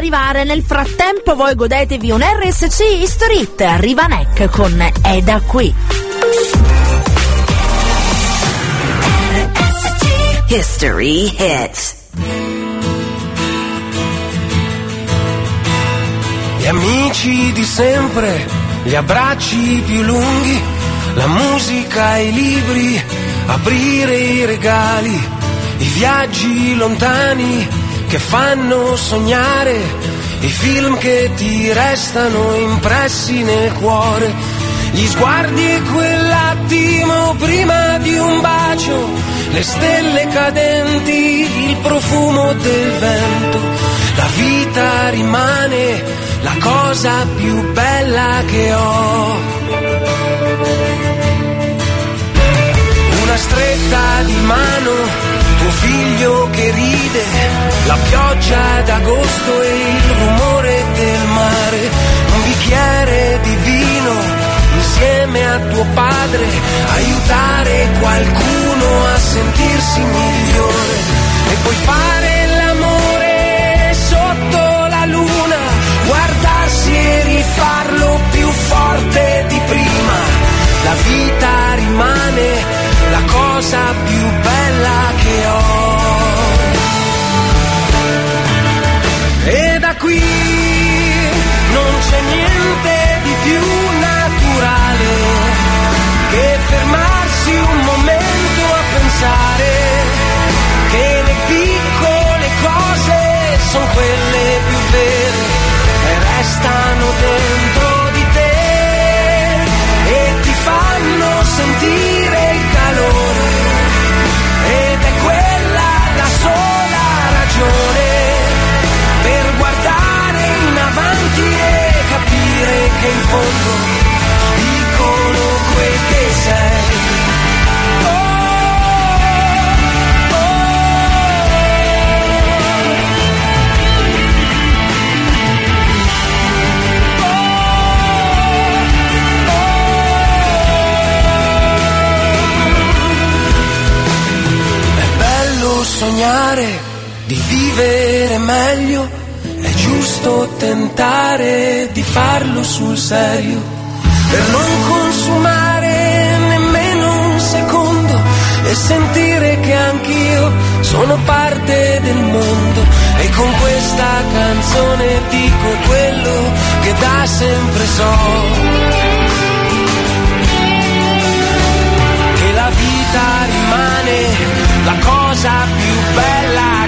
arrivare. Nel frattempo voi godetevi un RSC History Hit. Arriva Neck con È da qui. History Hits. Gli amici di sempre, gli abbracci più lunghi, la musica, i libri, aprire i regali, i viaggi lontani che fanno sognare, i film che ti restano impressi nel cuore, gli sguardi quell'attimo prima di un bacio, le stelle cadenti, il profumo del vento, la vita rimane la cosa più bella che ho. Una stretta di mano, tuo figlio che ride, la pioggia d'agosto e il rumore del mare, un bicchiere di vino insieme a tuo padre, aiutare qualcuno a sentirsi migliore e poi fare l'amore sotto la luna, guardarsi e rifarlo più forte di prima. La vita rimane la cosa più bella che ho. E da qui non c'è niente di più naturale che fermarsi un momento a pensare che le piccole cose sono quelle più vere e restano dentro che in fondo dicono quel che sei. È bello sognare di vivere meglio, giusto tentare di farlo sul serio, per non consumare nemmeno un secondo e sentire che anch'io sono parte del mondo e con questa canzone dico quello che da sempre so. che la vita rimane la cosa più bella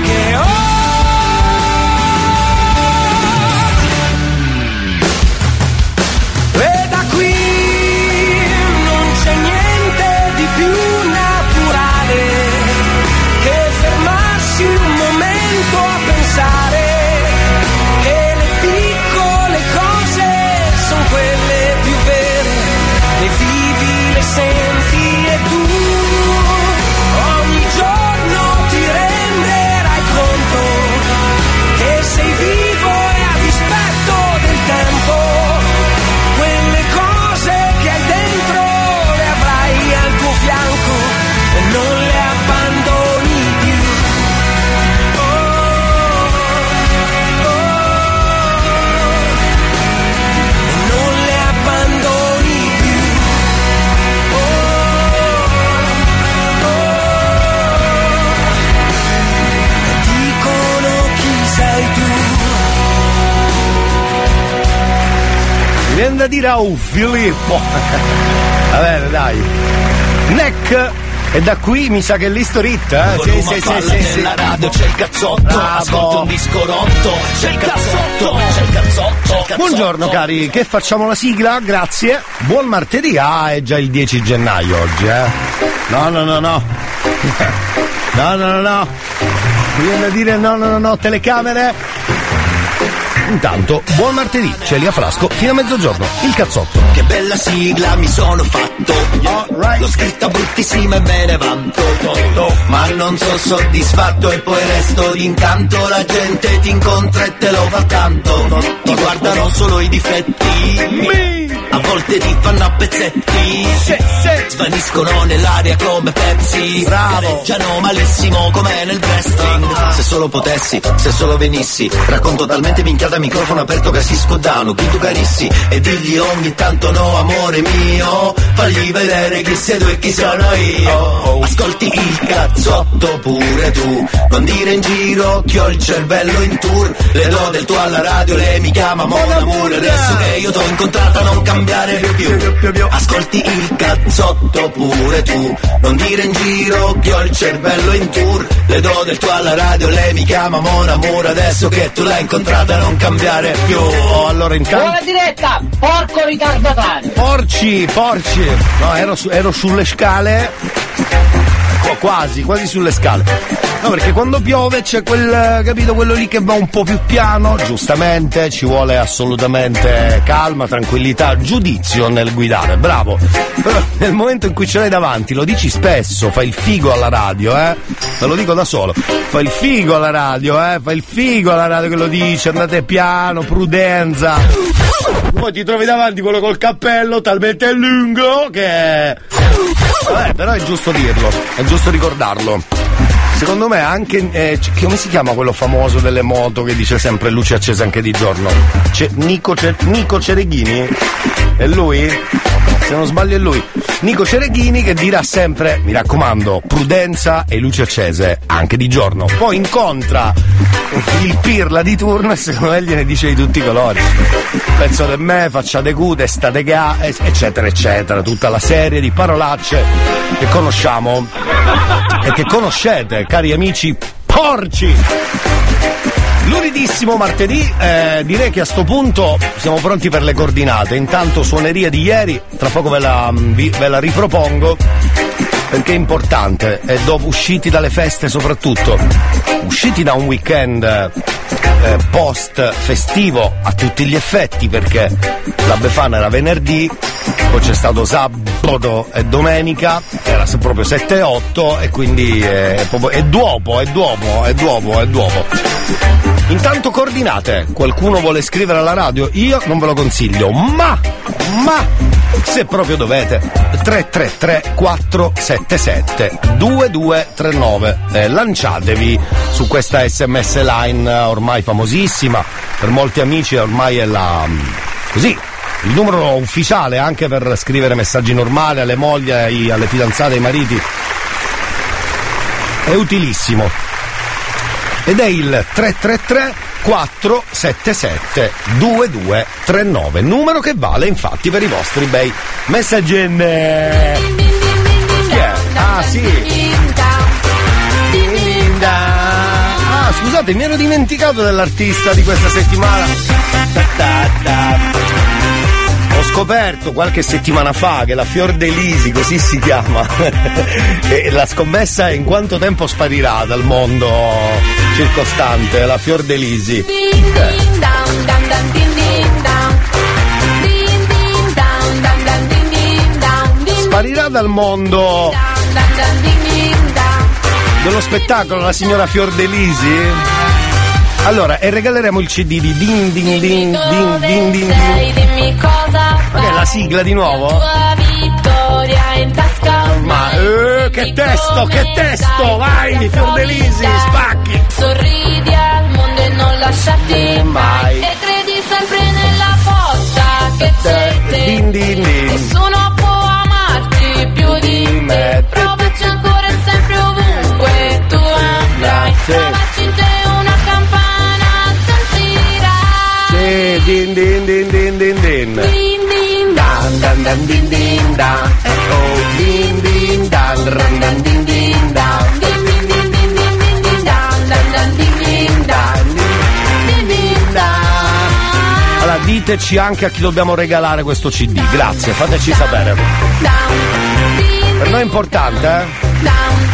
viene da dire a un Filippo. Va bene, dai. Neck. E da qui mi sa che l'history hit, eh? Sì, sì, sì, sì, sì. Nella radio c'è il cazzotto, Bravo. ascolta un disco rotto, c'è il cazzotto, c'è il cazzotto. Buongiorno cari, che facciamo la sigla? Grazie. Buon martedì. Ah, è già il 10 gennaio oggi, eh. No, no, no, no. No, no, no, no. Viene da dire no, no, no, no, telecamere. Intanto, buon martedì, Celia Frasco, fino a mezzogiorno, il cazzotto. Che bella sigla mi sono fatto, l'ho scritta bruttissima e me ne vanto, ma non sono soddisfatto e poi resto d'incanto, la gente ti incontra e te lo fa tanto, ti guardano solo i difetti. A volte ti fanno a pezzetti. Sì, sì. Svaniscono nell'aria come Pepsi. Bravo. Gareggiano malissimo come nel wrestling. Se solo potessi, se solo venissi, racconto talmente minchiata microfono aperto che si scodano, chi tu carissi, e digli ogni tanto no amore mio, fagli vedere chi sei tu e chi sono io. Ascolti il cazzotto pure tu, non dire in giro che ho il cervello in tour, le do del tuo alla radio, lei mi chiama Mona Moore, adesso che io t'ho incontrata non cambiare più. Ascolti il cazzotto pure tu, non dire in giro che ho il cervello in tour, le do del tuo alla radio, lei mi chiama Mona Moore, adesso che tu l'hai incontrata non cambiare più. Oh, allora intanto. Buona diretta, porco ritardatario! Porci, porci. No, ero, su- ero sulle scale. Qu- Quasi, quasi sulle scale. No, perché quando piove c'è quel, capito, quello lì che va un po' più piano, giustamente, ci vuole assolutamente calma, tranquillità, giudizio nel guidare, bravo. Però nel momento in cui ce l'hai davanti, lo dici spesso, fai il figo alla radio, eh? Te lo dico da solo. Fai il figo alla radio, eh? Fai il figo alla radio che lo dice, andate piano, prudenza. Poi ti trovi davanti quello col cappello talmente lungo che. Vabbè, però è giusto dirlo, è giusto ricordarlo. Secondo me anche. eh, come si chiama quello famoso delle moto che dice sempre luce accesa anche di giorno? C'è Nico, Ce- Nico Cereghini? È lui? Se non sbaglio è lui. Nico Cereghini che dirà sempre, mi raccomando, prudenza e luci accese anche di giorno. Poi incontra il pirla di turno e secondo me gliene dice di tutti i colori. Pezzo di me, faccia de cute, sta de ga, eccetera, eccetera. Tutta la serie di parolacce che conosciamo e che conoscete, cari amici porci. Lunedissimo martedì, eh, direi che a sto punto siamo pronti per le coordinate. Intanto suoneria di ieri, tra poco ve la, mm, vi- ve la ripropongo perché è importante e dopo usciti dalle feste soprattutto, usciti da un weekend eh, post festivo a tutti gli effetti perché la Befana era venerdì, poi c'è stato sabato e domenica, era proprio 7 e 8 quindi eh, è, proprio, è dopo, è dopo, è dopo, è dopo. Intanto coordinate, qualcuno vuole scrivere alla radio, io non ve lo consiglio, ma, ma, se proprio dovete, 333 477 2239, eh, lanciatevi su questa sms line ormai famosissima, per molti amici ormai è la, mm, così, il numero ufficiale anche per scrivere messaggi normali alle mogli, alle fidanzate, ai mariti, è utilissimo ed è il 333 477 2239 numero che vale infatti per i vostri bei messaggi Chi è? Ah sì Ah scusate mi ero dimenticato dell'artista di questa settimana. Ho scoperto qualche settimana fa che la Fiordelisi, così si chiama, e la scommessa è in quanto tempo sparirà dal mondo circostante, la Fiordelisi. Sparirà dal mondo dello spettacolo la signora Fiordelisi? Allora, e regaleremo il CD di Din Din Din Din Din Din Din. Dimmi cosa Ma che è la sigla di nuovo? tua vittoria in tasca Ma eh, che testo, che testo! Vai, Fiordelisi, spacchi! Sorridi al mondo e non lasciarti mai E credi sempre nella forza che c'è in te. Nessuno può amarti più di me Provaci ancora e sempre ovunque tu andrai Sì. Provaci in te una campana sentirai Sì, din din din din din din. Din Dan dan dan din din. Eh, oh, din din dan ran dan din din dan. Din din din din din din din dan dan dan din din dan din din dan Allora, diteci anche a chi dobbiamo regalare questo CD, grazie, fateci sapere. Per noi è importante, eh?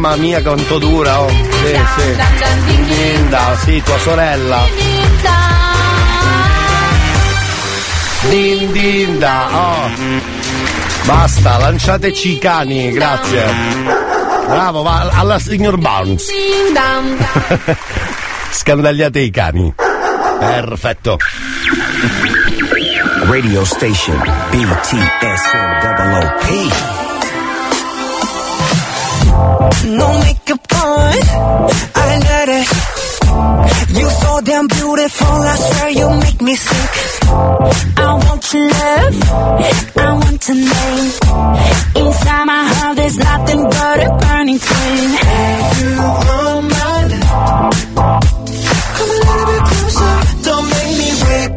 Mamma mia quanto dura, oh. Sì, sì. Din din down, sì, tua sorella. Din din da. Oh. Basta, lanciateci i cani, grazie. Bravo, va alla signor dong. Scandagliate i cani. Perfetto. Radio station BTSOOP. No makeup on, I let it. You so damn beautiful, I swear you make me sick. I want your love, I want your name. Inside my heart, there's nothing but a burning flame. You my love. Come a little bit closer, don't make me wait.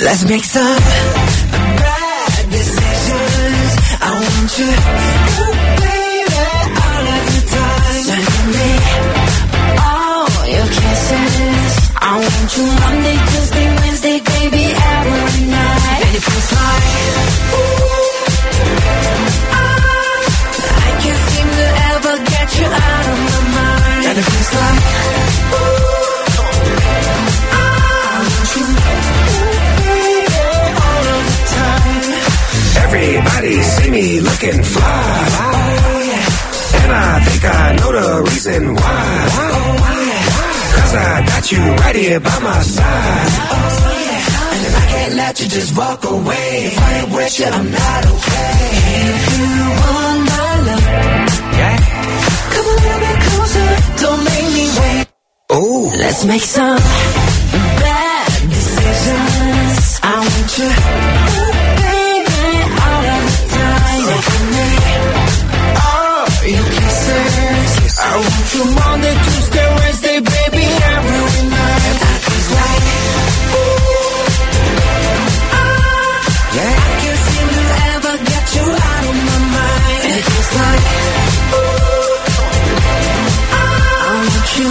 Let's make some bad decisions. I want you, I want you Monday, Tuesday, Wednesday, baby, every night. And it feels like ooh, ah, I can't seem to ever get you out of my mind. And it feels like ooh, I want you, all of the time. Everybody see me looking fly. And I think I know the reason why. Cause I got you right here by my side. And if I can't let you just walk away. If I ain't with you, I'm not okay. If you want my love, Yeah. come a little bit closer. Don't make me wait. Ooh. Let's make some bad decisions. I want you, baby, all of the time. So your kisses. I want you Monday, Tuesday, Wednesday, baby, every night. That feels like, ooh, ah, Yeah. I can't seem to ever get you out of my mind. It feels like, ooh, I want you,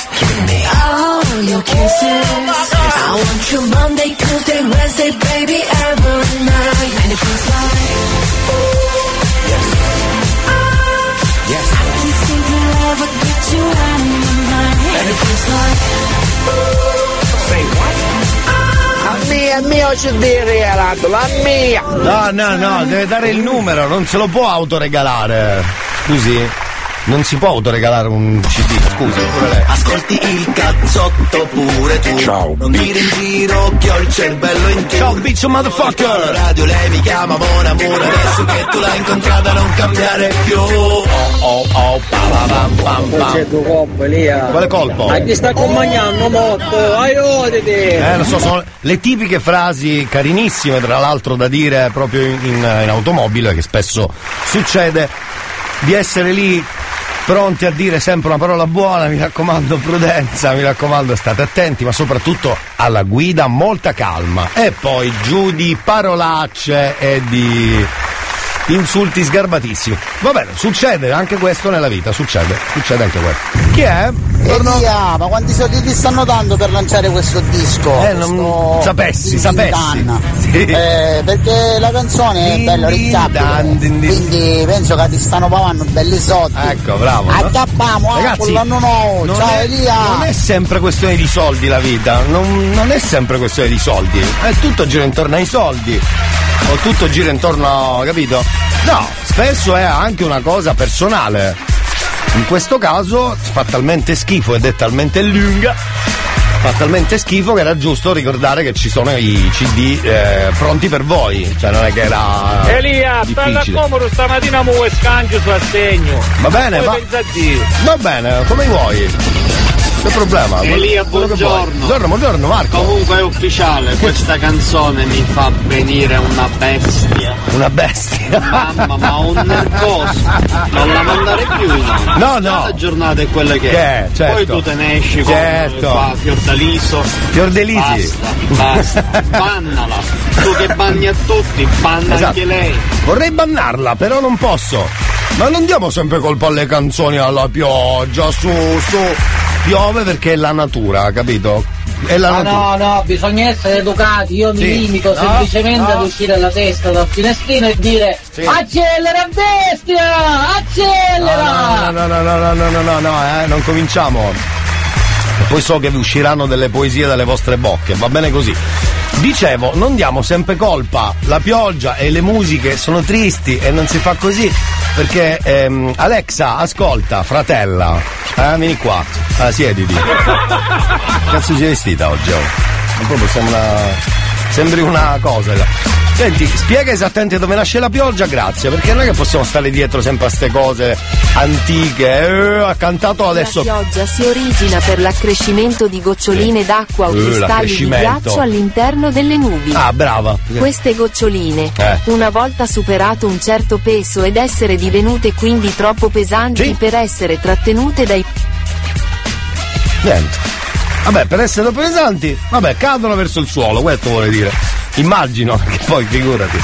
give me all your kisses. I want you Monday, Tuesday, Wednesday, baby, every night. And it feels like, ooh, Yes. I can't seem to ever get you out of my mind. And it feels like, Say what? A mia, mia ci devi regalato, la mia! No, no, no, deve dare il numero, non se lo può autoregalare. Scusi? Non si può autoregalare un CD, scusi, pure lei. Ascolti il cazzotto pure tu. Ciao. Non dire in giro che ho il cervello in tu. Ciao, bitch La motherfucker! radio lei mi chiama Mon Amour Adesso che tu l'hai incontrata non cambiare più Oh, oh, pa, pa, pam, pam, pam. tuo colpo, Elia! Quale colpo? A chi sta accompagnando molto, aiutati! Eh, lo so, sono le tipiche frasi carinissime, tra l'altro, da dire proprio in, in- in automobile, che spesso succede, di essere lì pronti a dire sempre una parola buona, mi raccomando prudenza, mi raccomando state attenti, ma soprattutto alla guida molta calma. E poi giù di parolacce e di insulti sgarbatissimi. Va bene, succede anche questo nella vita, succede, succede anche questo. Chi è? Torno- Elia, ma quanti soldi ti stanno dando per lanciare questo disco? Eh, non- Questo sapessi, Din Din sapessi. Dan? Sì. Eh, perché la canzone Din è bella orecchiabile, quindi penso che ti stanno pagando belli soldi. Ecco, bravo. no? Accappiamo, eh, con l'anno nuovo. non Ciao è, Elia. non è sempre questione di soldi la vita, non, non è sempre questione di soldi, è tutto gira intorno ai soldi, o tutto gira intorno, capito? No, spesso è anche una cosa personale. In questo caso fa talmente schifo ed è talmente lunga, fa talmente schifo che era giusto ricordare che ci sono i CD eh, pronti per voi, cioè non è che era Elia, difficile. comodo stamattina muove scangio su assegno! Va bene, va, va bene, come vuoi. Che problema? Elia, buongiorno. Buongiorno, buongiorno Marco. Comunque è ufficiale, questa canzone mi fa venire una bestia. Una bestia. Mamma, ma un narcoso. Non la mandare più. No, Già no. La giornata è quella che, è. è, certo. Poi tu te ne esci Certo. con qua, Fiordaliso. Fiordelisi. Basta, basta. Bannala. Tu che banni a tutti, banna Esatto. anche lei. Vorrei bannarla, però non posso. Ma non diamo sempre colpa alle canzoni, alla pioggia, su, su. Piove perché è la natura, capito? È la Ah, Ma natura. no, no, bisogna essere educati, io mi Sì. limito No, semplicemente no. ad uscire la testa dal finestrino e dire Sì. Accelera bestia! Accelera! No, no, no, no, no, no, no, no, no, eh, non cominciamo. Poi so che vi usciranno delle poesie dalle vostre bocche, va bene così. Dicevo, non diamo sempre colpa, la pioggia e le musiche sono tristi e non si fa così. Perché ehm, Alexa, ascolta, fratella, eh, vieni qua, ah, siediti. Cazzo sei vestita oggi? Oh? Ma proprio sembra. Sembri una cosa. Senti, spiega esattamente dove nasce la pioggia, grazie, perché non è che possiamo stare dietro sempre a ste cose antiche. Eh, ha cantato adesso. La pioggia si origina per l'accrescimento di goccioline d'acqua o Eh, cristalli di ghiaccio all'interno delle nubi. Ah, brava. Queste goccioline, Eh. una volta superato un certo peso ed essere divenute quindi troppo pesanti per essere trattenute dai Niente. Vabbè, per essere pesanti, vabbè, cadono verso il suolo, questo vuole dire. Immagino, perché poi figurati.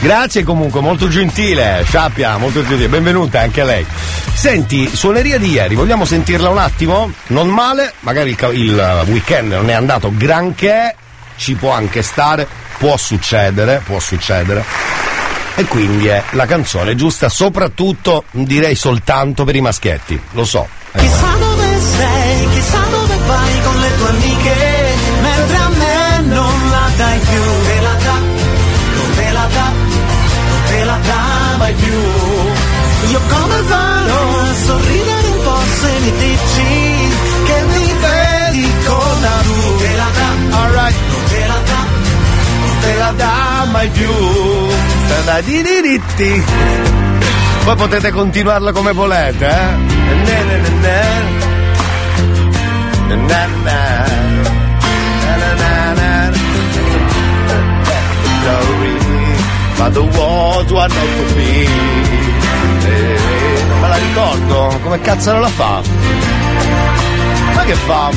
Grazie comunque, molto gentile, Sciappia, molto gentile, benvenuta anche a lei. Senti, suoneria di ieri, vogliamo sentirla un attimo? Non male, magari il, il weekend non è andato granché, ci può anche stare, può succedere, può succedere. E quindi è la canzone giusta, soprattutto direi soltanto per i maschietti, lo so. Chissà dove sei, chissà dove vai con le tue amiche, mentre a me non la dai più. Te la dà, non te la dà, non te la dà mai più. Io come farò a sorridere un po' se mi dici che mi vedi con la tu. Te la dà, alright, non te la dà, non te la dà mai più. Ta-da-di-di-di-ti. Poi potete continuarla come volete, eh? Na-na-na-na. Na-na-na. Na-na-na-na. Glory, but the walls were not to be. Eh, non me la ricordo, come cazzo la fa? Ma che fa?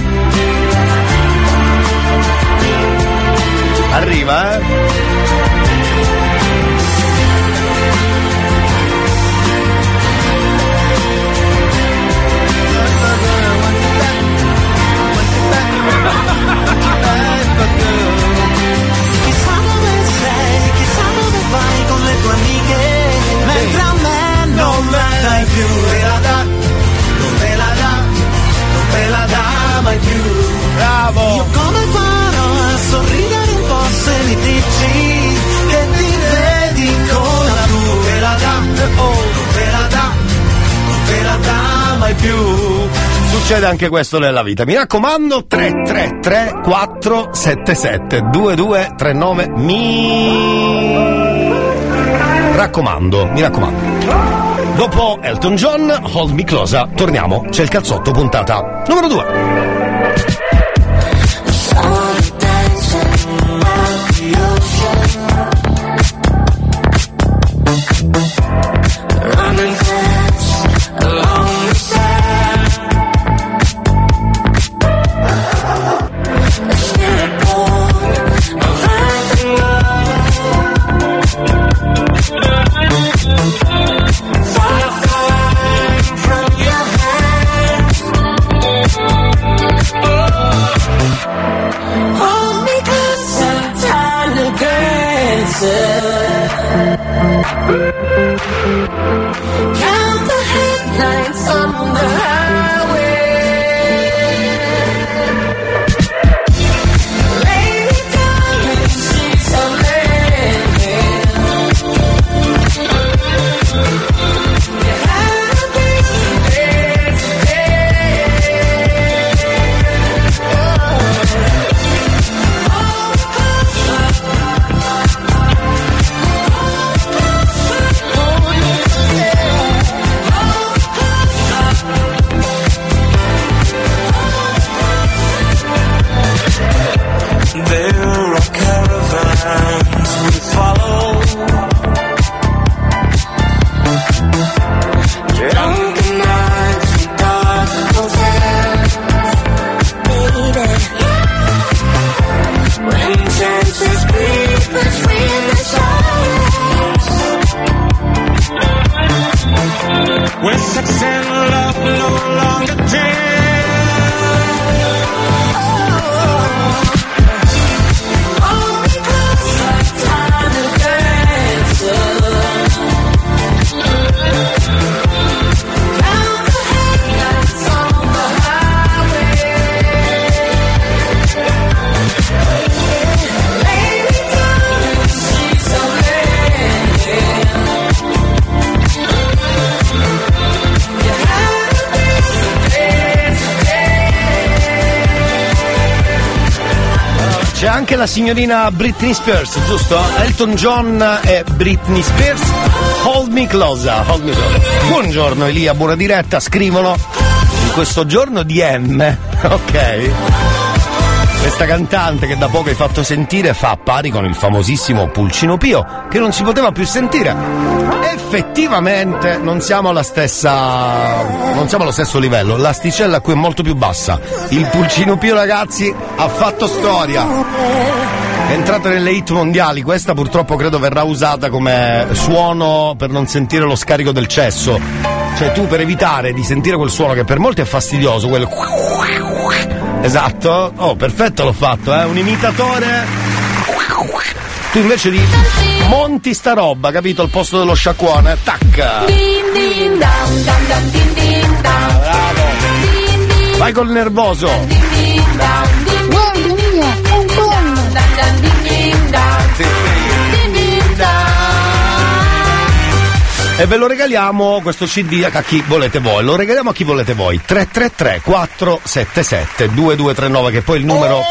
Arriva, eh? Mentre a me non la dai più. Te la dà, non te la dà, non te la dà mai più. Bravo! Io come farò a sorridere un po' se mi dici che ti vedi con la tua? Te la dà, oh, non te la dà, non te la dà mai più. Succede anche questo nella vita. Mi raccomando, 333 477 2239 mi raccomando, mi raccomando. Dopo Elton John, Hold Me Closer, torniamo. C'è il cazzotto puntata numero 2. Anche la signorina Britney Spears, giusto? Elton John e Britney Spears. Hold me closer, hold me closer. Buongiorno Elia, buona diretta, scrivono in questo giorno di M, ok? Questa cantante che da poco hai fatto sentire fa pari con il famosissimo Pulcino Pio, che non si poteva più sentire. Effettivamente non siamo alla stessa. non siamo allo stesso livello. L'asticella qui è molto più bassa. Il Pulcino Pio, ragazzi, ha fatto storia. È entrata nelle hit mondiali, questa purtroppo credo verrà usata come suono per non sentire lo scarico del cesso. Cioè tu per evitare di sentire quel suono che per molti è fastidioso, quel Esatto. Oh, perfetto l'ho fatto, eh. Un imitatore. Tu invece di monti sta roba, capito? Al posto dello sciacquone. Tac. Bravo. Vai col nervoso. Guarda mia, è un pollo. E ve lo regaliamo questo CD a chi volete voi. Lo regaliamo a chi volete voi. 333 477 2239 che poi il numero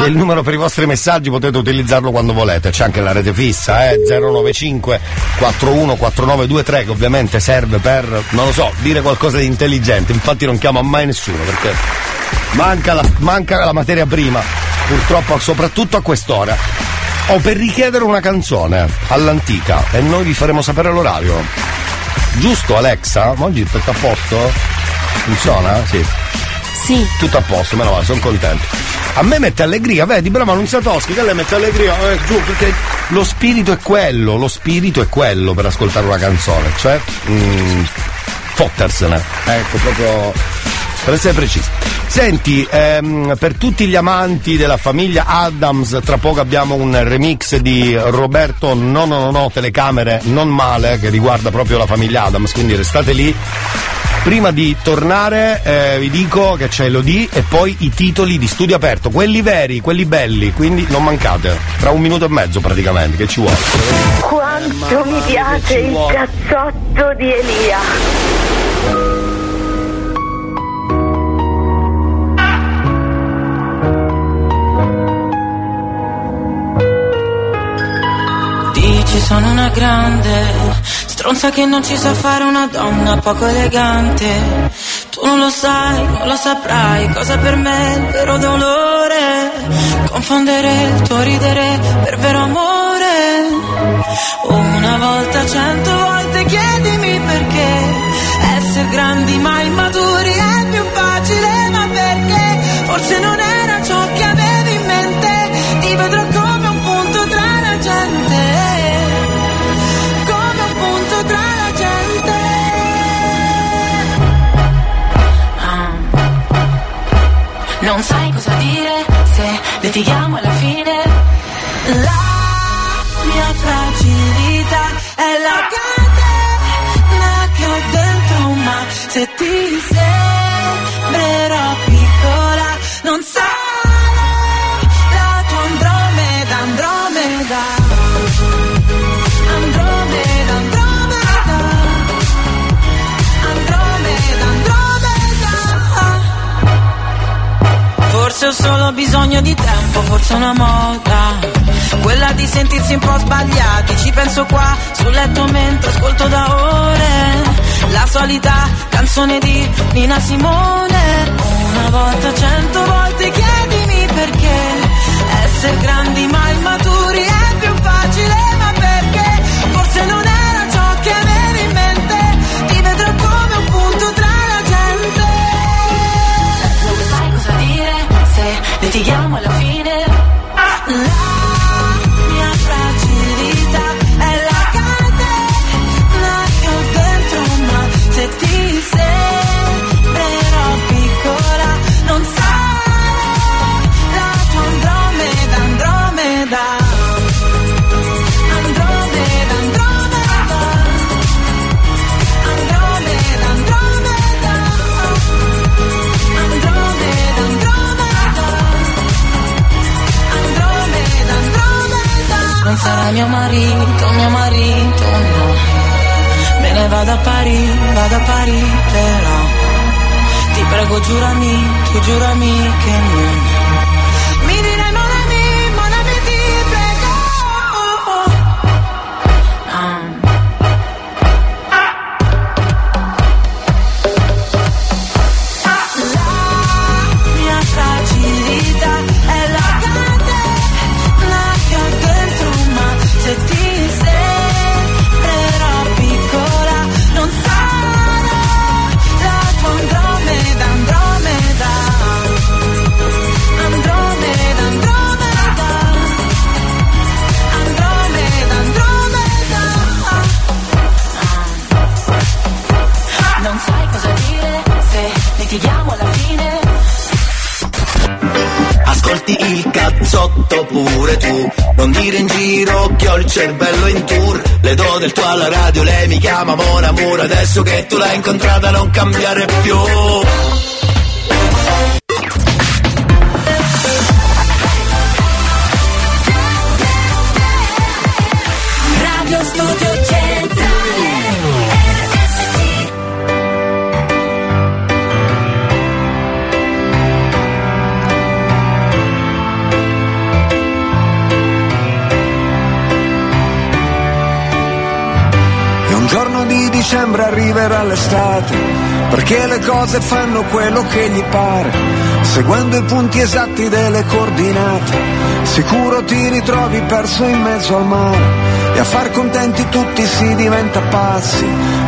è il numero per i vostri messaggi, potete utilizzarlo quando volete. C'è anche la rete fissa, eh, 095 414923 che ovviamente serve per non lo so, dire qualcosa di intelligente. Infatti non chiamo mai nessuno perché manca la, manca la materia prima, purtroppo soprattutto a quest'ora o per richiedere una canzone all'antica e noi vi faremo sapere l'orario. Giusto Alexa? Oggi tutto a posto? Funziona? Sì. Sì. Tutto a posto, meno male, sono contento. A me mette allegria, vedi, brava Nunziatoschi, che lei mette allegria, eh, giù, perché lo spirito è quello, lo spirito è quello per ascoltare una canzone, cioè mm, fottersene. Ecco, proprio per essere precisi. Senti, ehm, per tutti gli amanti della famiglia Adams, tra poco abbiamo un remix di Roberto No No No No Telecamere Non Male che riguarda proprio la famiglia Adams, quindi restate lì. Prima di tornare eh, vi dico che c'è l'OD e poi i titoli di studio aperto, quelli veri, quelli belli, quindi non mancate. Tra un minuto e mezzo praticamente, che ci vuole. Quanto mi piace il cazzotto di Elia. Dici sono una grande Stronza che non ci sa fare una donna poco elegante. Tu non lo sai, non lo saprai Cosa per me è il vero dolore. Confondere il tuo ridere per vero amore. Una volta, cento volte chiedimi perché. Essere grandi ma Non sai cosa dire se litighiamo alla fine. La mia fragilità è la catena che ho dentro Ma se ti sembrerò piccola Forse ho solo bisogno di tempo, forse una moda. Quella di sentirsi un po' sbagliati Ci penso qua sul letto mentre ascolto da ore La solita canzone di Nina Simone. Una volta, cento volte chiedimi perché Essere grandi ma immaturi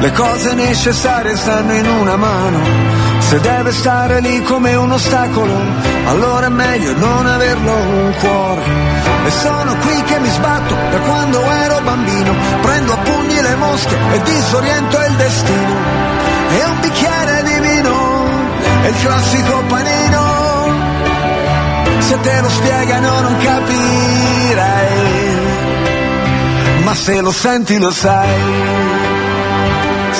Le cose necessarie stanno in una mano. Se deve stare lì come un ostacolo, allora è meglio non averlo un cuore. E sono qui che mi sbatto da quando ero bambino, prendo a pugni le mosche e disoriento il destino. E un bicchiere di vino, è il classico panino. Se te lo spiegano non capirai, ma se lo senti lo sai,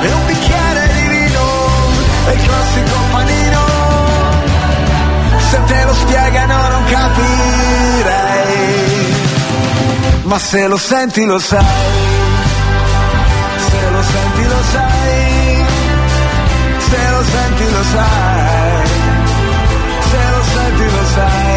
E un bicchiere di vino, e classico panino. Se te lo spiegano non capirei ma se lo senti lo sai, se lo senti lo sai, se lo senti lo sai, se lo senti lo sai.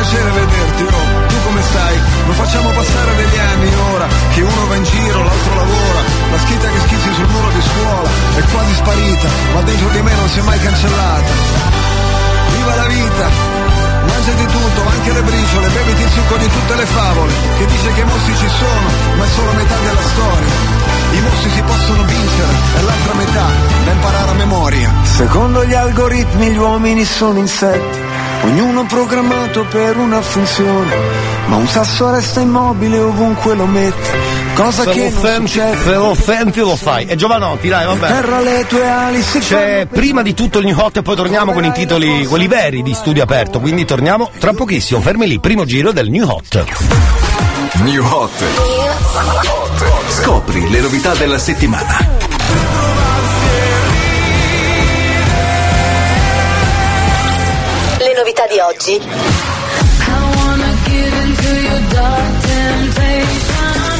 Piacere vederti, oh, tu come stai? Lo facciamo passare degli anni ora, che uno va in giro, l'altro lavora, la scritta che schizzi sul muro di scuola è quasi sparita, ma dentro di me non si è mai cancellata. Viva la vita! Mangiati tutto, anche le briciole, beviti il succo di tutte le favole, che dice che i mostri ci sono, ma è solo metà della storia. I mostri si possono vincere, è l'altra metà, da imparare a memoria. Secondo gli algoritmi gli uomini sono insetti, ognuno programmato per una funzione, ma un sasso resta immobile ovunque lo metti. Cosa se che lo non senti, se lo senti lo fai. E Giovanotti, dai, vabbè. Terra le tue ali si C'è prima di tutto il new hot e poi torniamo con i titoli, quelli veri di studio aperto. Quindi torniamo tra pochissimo. Fermi lì, primo giro del new hot. New Hot. Scopri le novità della settimana. Di oggi.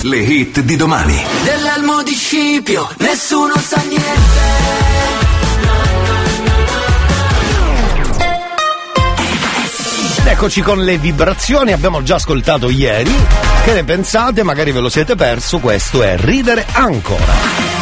Le hit di domani. Dell'elmo di Scipio, nessuno sa niente. Eccoci con le vibrazioni, abbiamo già ascoltato ieri. Che ne pensate? Magari ve lo siete perso. Questo è Ridere ancora.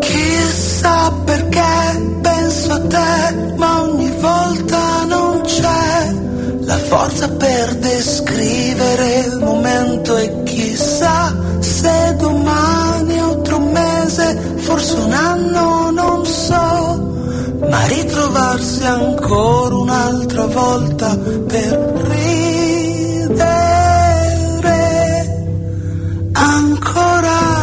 Chissà perché penso a te, ma ogni volta non c'è la forza per descrivere il momento e chissà se domani altro mese, forse un anno, non so, ma ritrovarsi ancora un'altra volta per ancora.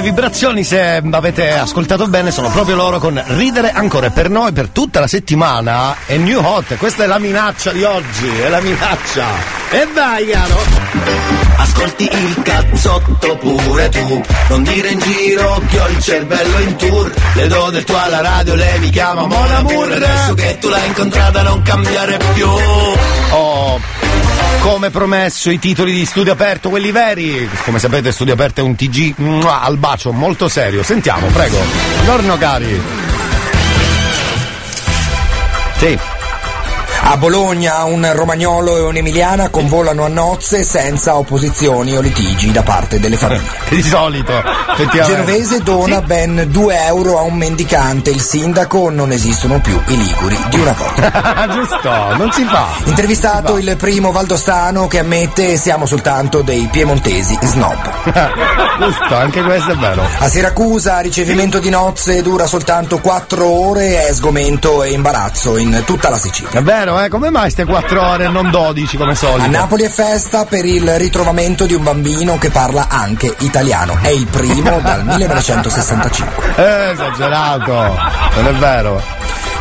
Le vibrazioni, se avete ascoltato bene, sono proprio loro con ridere ancora. Per noi, per tutta la settimana, è New Hot. Questa è la minaccia di oggi, è la minaccia. E vai, caro! Ascolti il cazzotto pure tu, non dire in giro che ho il cervello in tour. Le do del tuo alla radio, lei mi chiama Mon Amour. Adesso che tu l'hai incontrata non cambiare più. Come promesso, i titoli di Studio Aperto, quelli veri. Come sapete, Studio Aperto è un TG al bacio molto serio. Sentiamo, prego. Buongiorno, cari. Sì. A Bologna un romagnolo e un'emiliana convolano a nozze senza opposizioni o litigi da parte delle famiglie. Di solito, effettivamente. Genovese dona ben 2 euro a un mendicante. Il sindaco non esistono più i liguri di una volta. Giusto, non si fa. Intervistato il primo valdostano che ammette siamo soltanto dei piemontesi snob. Giusto, anche questo è vero. A Siracusa ricevimento di nozze dura soltanto 4 ore e sgomento e imbarazzo in tutta la Sicilia. È vero, eh? Come mai ste 4 ore e non 12 come solito? A Napoli è festa per il ritrovamento di un bambino che parla anche italiano. È il primo dal 1965. Eh, esagerato. Non è vero.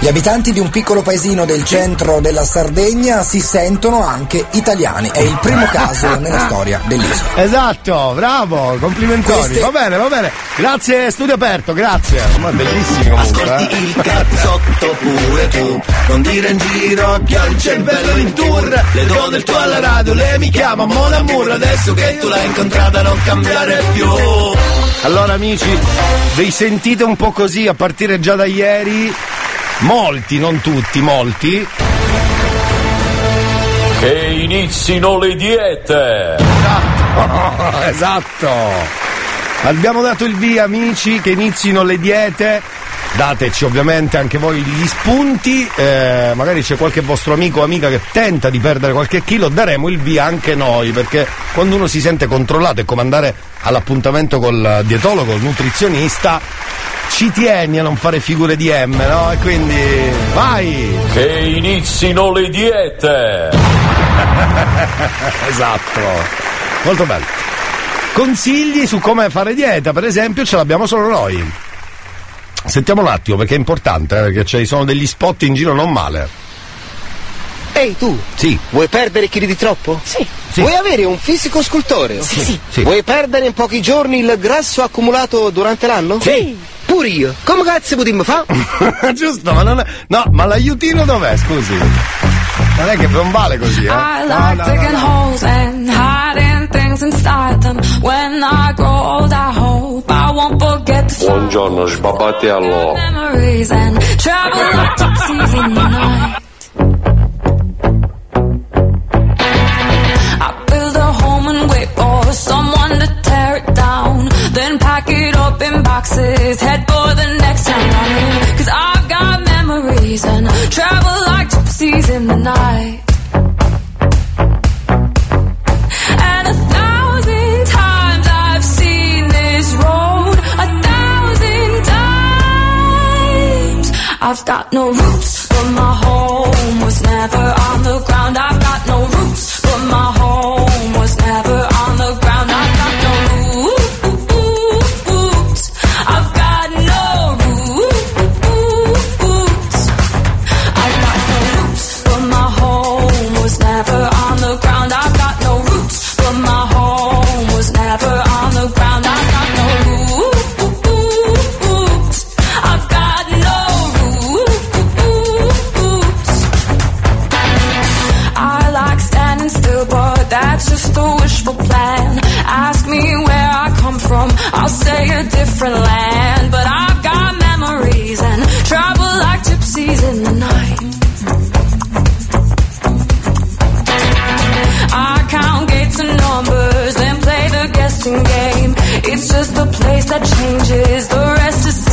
Gli abitanti di un piccolo paesino del centro della Sardegna si sentono anche italiani. È il primo caso nella storia dell'isola. Esatto, bravo, complimentori. Queste- Va bene, va bene. Grazie, studio aperto, grazie. Ma bellissimo comunque. Ascolti eh. il cazzotto pure tu, non dire in giro che ho il cervello in tour. Le do del tuo alla radio, lei mi chiama Mon Amour. Adesso che tu l'hai incontrata non cambiare più. Allora amici, vi sentite un po' così a partire già da ieri? Molti, non tutti, molti. Che inizino le diete! esatto. Abbiamo dato il via, amici, che inizino le diete. Dateci ovviamente anche voi gli spunti, eh, magari c'è qualche vostro amico o amica che tenta di perdere qualche chilo, daremo il via anche noi, perché quando uno si sente controllato è come andare all'appuntamento col dietologo, il nutrizionista, ci tieni a non fare figure di M, no? E quindi vai! Che inizino le diete! esatto, molto bello. Consigli su come fare dieta, per esempio, ce l'abbiamo solo noi. Sentiamo un attimo perché è importante, eh, perché ci sono degli spot in giro non male. Ehi tu, Sì. vuoi perdere chili di troppo? Sì. Vuoi avere un fisico scultoreo? Sì, sì. Sì. Vuoi perdere in pochi giorni il grasso accumulato durante l'anno? Sì. Pure io. Come cazzo potremmo fa? Giusto, ma non è... No, ma l'aiutino dov'è, scusi? Non è che non vale così, eh? I No, like no, digging no. holes and hiding things inside them. When I grow old, I hope Buongiorno, sbabatiello. memories and travel like gypsies in the night. I build a home and wait for someone to tear it down. Then pack it up in boxes, head for the next. Cause I've got memories and travel like gypsies in the night. I've got no roots, but my home was never on the ground. I've got no roots, different land. But I've got memories and travel like gypsies in the night. I count gates and numbers and play the guessing game. It's just the place that changes, the rest is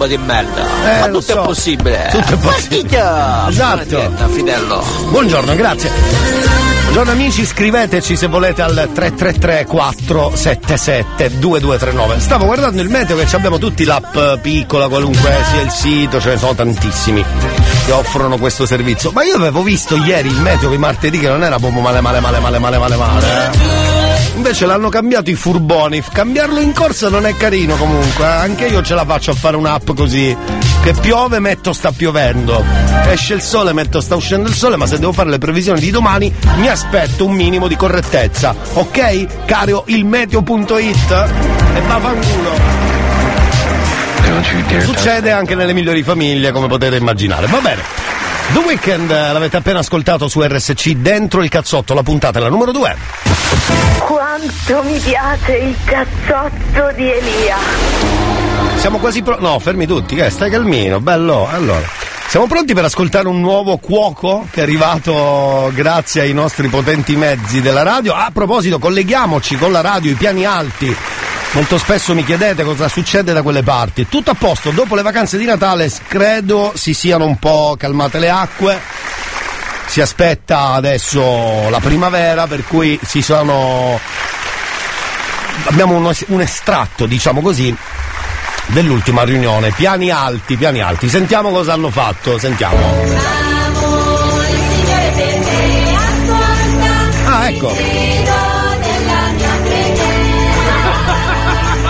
tempo di merda. Eh, Ma tutto so. è possibile. Tutto è possibile. Esatto. Buona Fidello. Buongiorno, grazie. Buongiorno amici, scriveteci se volete al 333 477 2239. Stavo guardando il meteo che ci abbiamo tutti l'app piccola, qualunque sia il sito, ce ne sono tantissimi che offrono questo servizio. Ma io avevo visto ieri il meteo di martedì che non era proprio male male male male male male male. Invece l'hanno cambiato i furboni. Cambiarlo in corsa non è carino comunque. eh. Anche io ce la faccio a fare un'app così. Che piove, metto sta piovendo. Esce il sole, metto sta uscendo il sole. Ma se devo fare le previsioni di domani, mi aspetto un minimo di correttezza. Ok? Caro il meteo.it? E vaffanculo. Succede anche nelle migliori famiglie, come potete immaginare. Va bene. The Weeknd eh, l'avete appena ascoltato su RSC dentro il cazzotto, la puntata è la numero 2. Quanto mi piace il cazzotto di Elia. Siamo quasi pronti. No, fermi tutti, che stai calmino, bello. Allora, siamo pronti per ascoltare un nuovo cuoco che è arrivato grazie ai nostri potenti mezzi della radio. A proposito, colleghiamoci con la radio, i piani alti. Molto spesso mi chiedete cosa succede da quelle parti. Tutto a posto, dopo le vacanze di Natale credo si siano un po' calmate le acque. Si aspetta adesso la primavera, per cui si sono. Abbiamo un, un estratto, diciamo così, dell'ultima riunione. Piani alti, piani alti. Sentiamo cosa hanno fatto, sentiamo. Ah, ecco.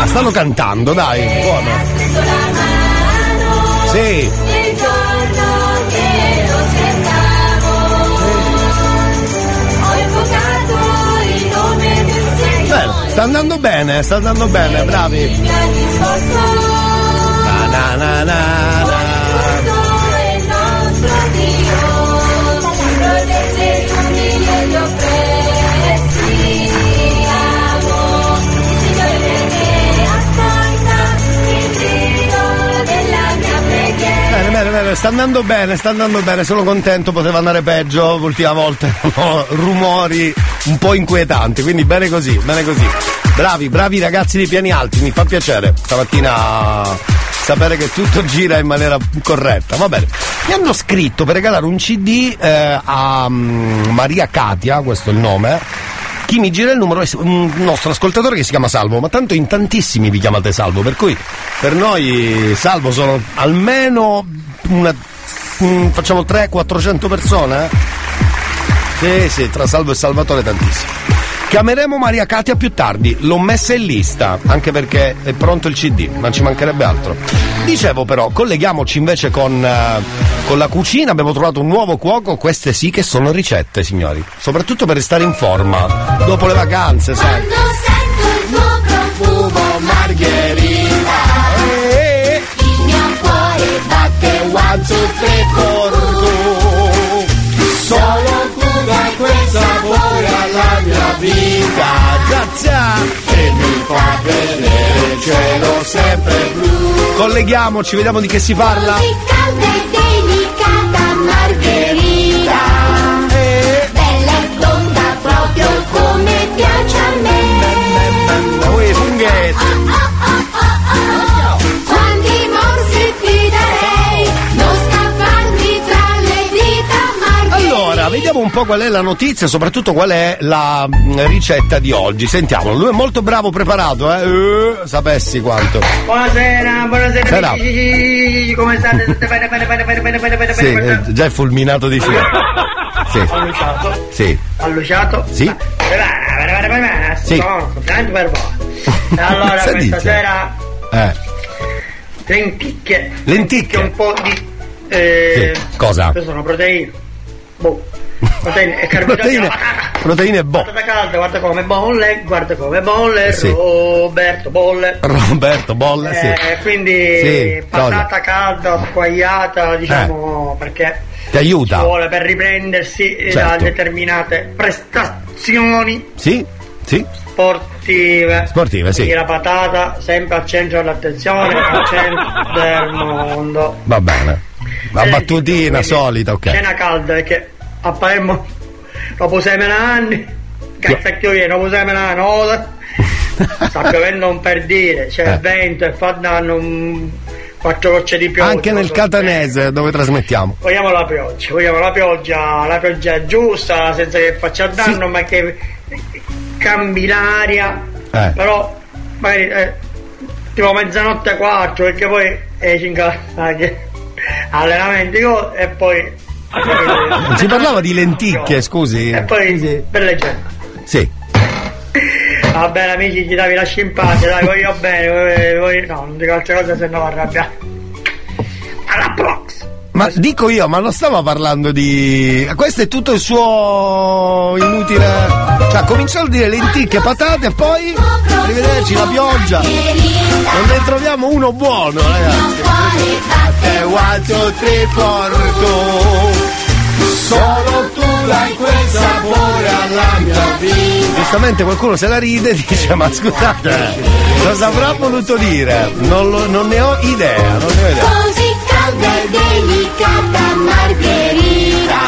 Ah, stanno cantando, dai, buono. Sì. Sta andando bene, sta andando bene, bravi. Na, na, na. Sta andando bene, sta andando bene, sono contento, poteva andare peggio, l'ultima volta erano rumori un po' inquietanti, quindi bene così, bene così. Bravi, bravi ragazzi di piani alti, mi fa piacere stamattina sapere che tutto gira in maniera corretta, va bene. Mi hanno scritto per regalare un CD eh, a mm, Maria Katia, questo è il nome. Chi mi gira il numero è un nostro ascoltatore che si chiama Salvo, ma tanto in tantissimi vi chiamate Salvo, per cui per noi Salvo sono almeno una, facciamo 300-400 persone. eh? Sì, sì, tra Salvo e Salvatore tantissimi. Chiameremo Maria Katia più tardi, l'ho messa in lista, anche perché è pronto il CD, non ci mancherebbe altro. Dicevo però, colleghiamoci invece con, eh, con la cucina, abbiamo trovato un nuovo cuoco, queste sì che sono ricette, signori, soprattutto per restare in forma, dopo le vacanze, sai. sento il tuo profumo margherita Il mio cuore batte one, two, three, four mia vita Grazie! E mi fa vedere il cielo sempre blu Colleghiamoci, vediamo di che si parla. Così calda e delicata margherita Bella e tonda proprio come piace a me Ui, funghetti. Quanti Allora, vediamo un po' qual è la notizia, soprattutto qual è la mm, ricetta di oggi. Sentiamolo, lui è molto bravo, preparato, eh? Eh, sapessi quanto. Buonasera, buonasera Sera. come state? Tutte bene, bene, bene, bene, bene, bene, bene, Sì, bene, eh, già è fulminato di sì. Sì. Sì. alluciato. Sì. Bene, bene, bene, Sì. sono per voi. Allora Cosa questa sera Eh. lenticchie. Lenticchie. Un po' di... Eh, Sì. Cosa? Queste sono proteine. Boh. Proteine. Proteine, proteine boh. Guarda calda, guarda come bolle, guarda come bolle, Sì. Roberto bolle. Roberto Bolle, sì. Eh, quindi Sì, patata calda, squagliata, diciamo, perché Ti aiuta. ci vuole per riprendersi eh, da Certo. determinate prestazioni Sì? Sì? sportive. Sportive, sì. Quindi la patata sempre al centro dell'attenzione, al centro del mondo. Va bene. La Eh, battutina solita, ok. Cena calda perché a Palermo dopo sei anni, cazzo che io dopo sei anni, sta piovendo un per dire, c'è Eh. il vento e fa danno un... quattro gocce di pioggia. Anche nel catanese dove trasmettiamo. Vogliamo la pioggia, vogliamo la pioggia, la pioggia giusta, senza che faccia danno, ma che cambi l'aria. Eh. Però magari eh, tipo mezzanotte 4 perché poi casa anche allenamenti e poi si parlava di lenticchie, scusi? e poi belle gente. Sì. Va bene amici, ci davi la scimpate, dai, voglio bene, voi- no, non dico altre cose se no va arrabbiato. Alla prox! Ma dico io, ma non stiamo parlando di. Questo è tutto il suo inutile. Cioè, ha cominciato a dire lenticchie, patate e poi. Arrivederci, la pioggia. Non ne troviamo uno buono, ragazzi. E one, three, porto. Solo tu dai quel sapore alla mia vita. Giustamente qualcuno se la ride e dice: Ma scusate, cosa avrà voluto dire? Non, lo- non ne ho idea, non ne ho idea. Calda e delicata Margherita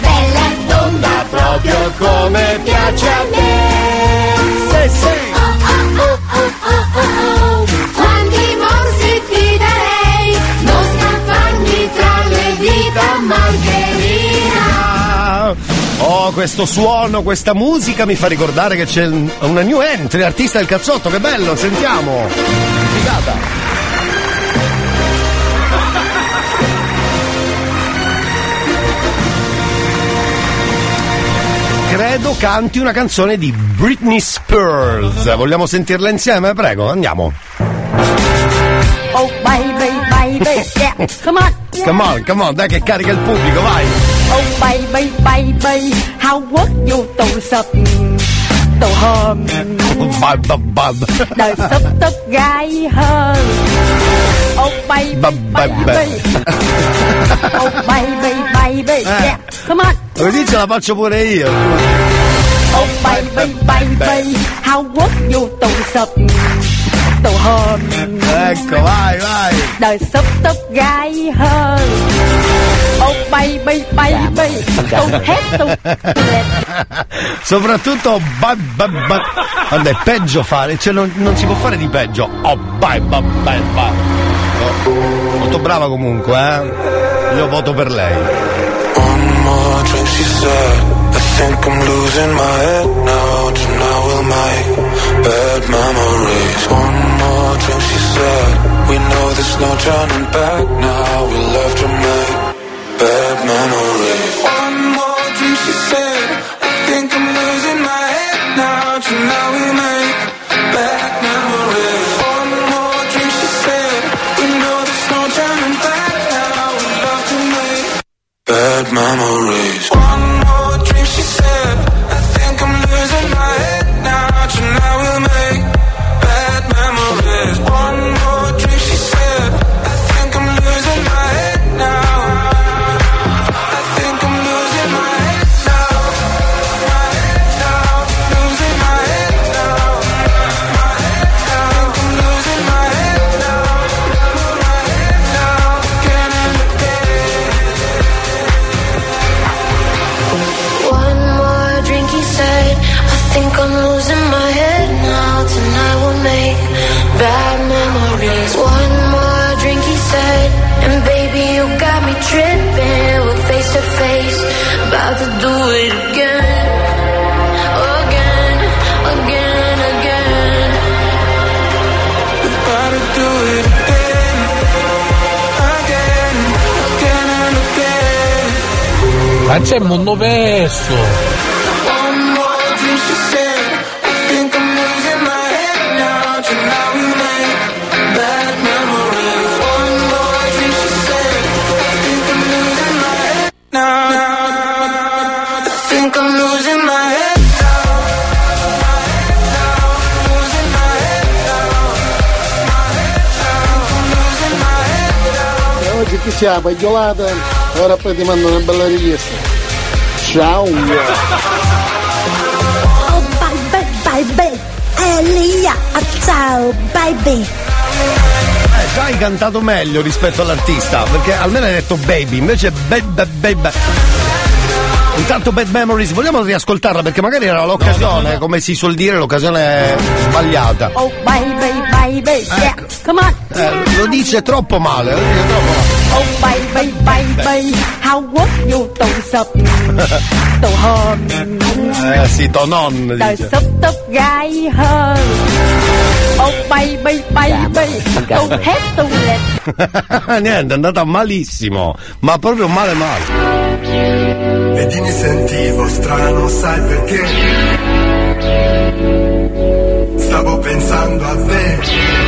Bella e tonda proprio come piace a me Sì, sì. Oh, oh, oh, oh, oh, oh. Quanti morsi ti darei Non scapparmi tra le dita Margherita Oh, questo suono, questa musica mi fa ricordare che c'è un- una new entry, artista del cazzotto, che bello, sentiamo. Figata. Credo canti una canzone di Britney Spears. Vogliamo sentirla insieme? Prego, andiamo. Oh baby, baby, yeah, come on. Come on, come on, dai che carica il pubblico, vai. Oh baby, baby, how would you tổ sập tổ hòm Bab, bab, bab. đời sắp tất gái hơn Baby, Bab, bab, bab. baby, oh baby, baby, yeah, come on. Così ce la faccio pure io. Oh baby, baby, how would you tổ sập tổ hòm Ecco, vai, vai. đời sắp tất gái hơn Oh baby, baby, tôi hết tôi Soprattutto ba, ba, ba. Guarda, è peggio fare, cioè non, non si può fare di peggio. Oh, bye, bye, bye. Molto brava comunque, eh. Io voto per lei. One more drink, she said. I think I'm losing my head now. Tonight we'll make bad memories. One more drink, she said. We know there's no turning back now. We'll have to make bad memories. One more drink, she said. I think I'm losing my head now. Tonight we make bad memories. One my head now. E oggi chi c'ha pagliolata? Ora poi ti mando una bella richiesta. Ciao! Oh baby, baby, Elia, ciao baby. Eh, già hai cantato meglio rispetto all'artista, perché almeno hai detto baby, invece baby, baby. Intanto Bad Memories, vogliamo riascoltarla perché magari era l'occasione, come si suol dire, l'occasione sbagliata. Oh, baby, baby, yeah, come on. Eh, lo dice troppo male, lo dice troppo male. Oh, baby, baby, how would you tổ sập tổ hồn Eh sì, tonon đời dice. sắp tóc gai hơn Oh, baby, baby, tu hết tu lệch Niente, è andata malissimo, ma proprio male male. Vedi mi sentivo strano, sai perché? Stavo pensando a te.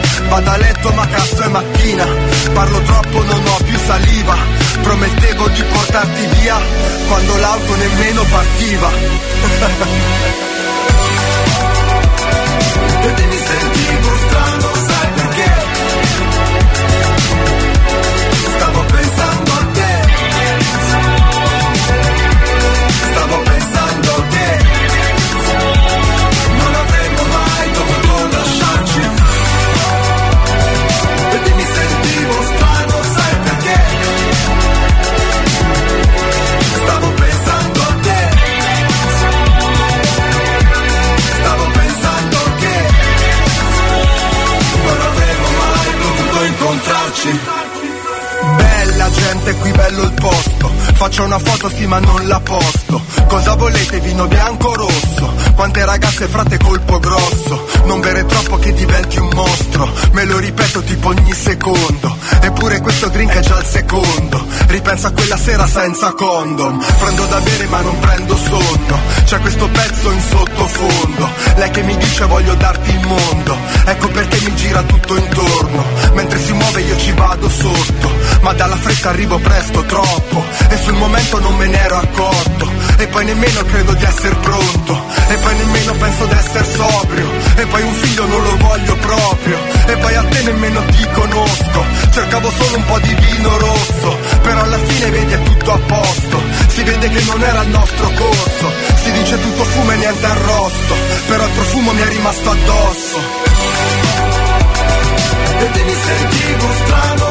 Vado a letto ma cazzo è mattina, parlo troppo non ho più saliva. Promettevo di portarti via, quando l'auto nemmeno partiva. Vedi mi sentivo strano, Faccio una foto sì ma non la posto. Cosa volete, vino bianco o rosso? Quante ragazze frate colpo grosso. Non bere troppo che diventi un mostro. Me lo ripeto tipo ogni secondo. Eppure questo drink è già il secondo. Ripenso a quella sera senza condom. Prendo da bere ma non prendo sonno. C'è questo pezzo in sottofondo. Lei che mi dice voglio darti il mondo. Ecco perché mi gira tutto intorno. Mentre si muove io ci vado sotto. Ma dalla fretta arrivo presto troppo. E sul momento non me ne ero accorto. E poi nemmeno credo di essere pronto. E poi nemmeno penso di essere sobrio. E poi un figlio non lo voglio proprio. E poi a te nemmeno ti conosco. Cercavo solo un po' di vino rosso. Però alla fine vedi è tutto a posto. Si vede che non era il nostro corso. Si dice tutto fumo e niente arrosto. Però il profumo mi è rimasto addosso. Vedi mi sentivo strano,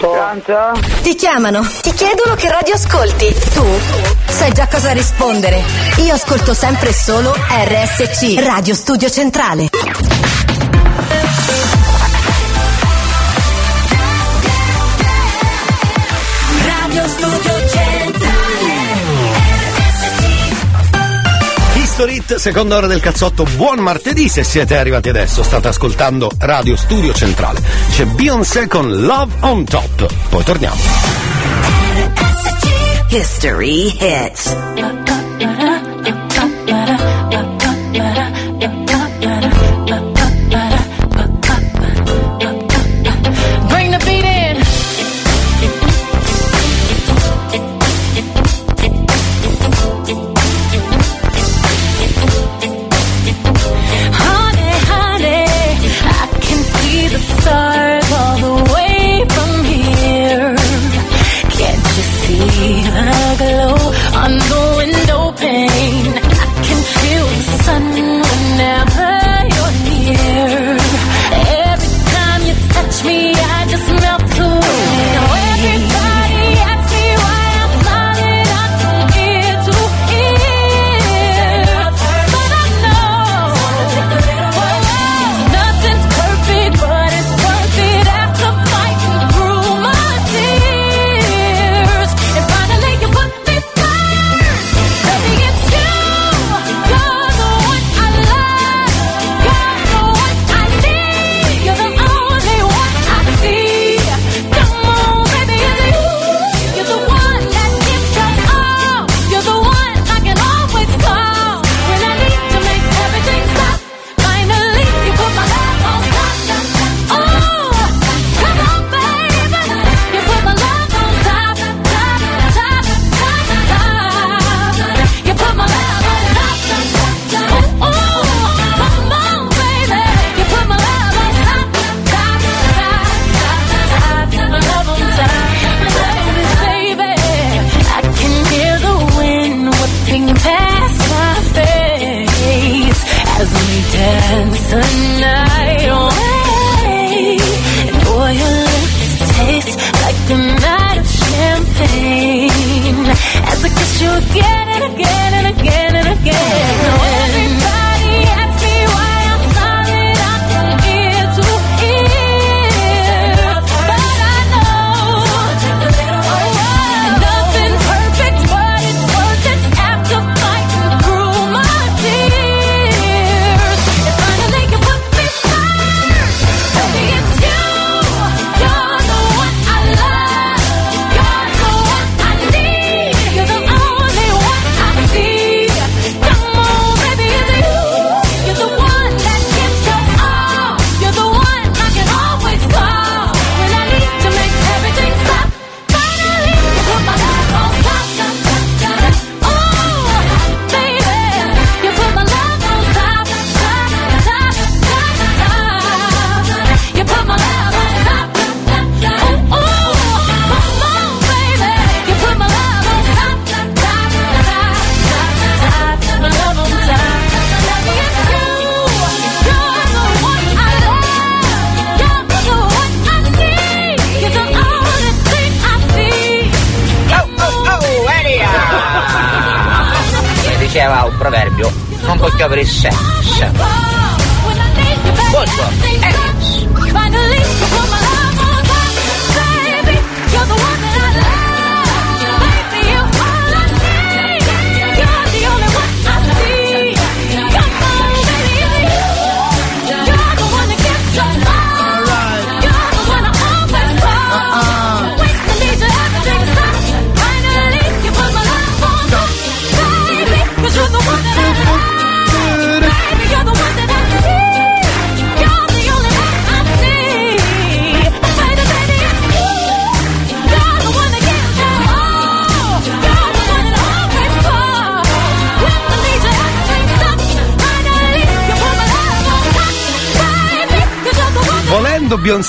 Pronto? Ti chiamano, ti chiedono che radio ascolti. Tu sai già cosa rispondere. Io ascolto sempre solo RSC, Radio Studio Centrale. Seconda ora del cazzotto. Buon martedì se siete arrivati adesso. State ascoltando Radio Studio Centrale. C'è Beyoncé con Love on Top. Poi torniamo. History Hits.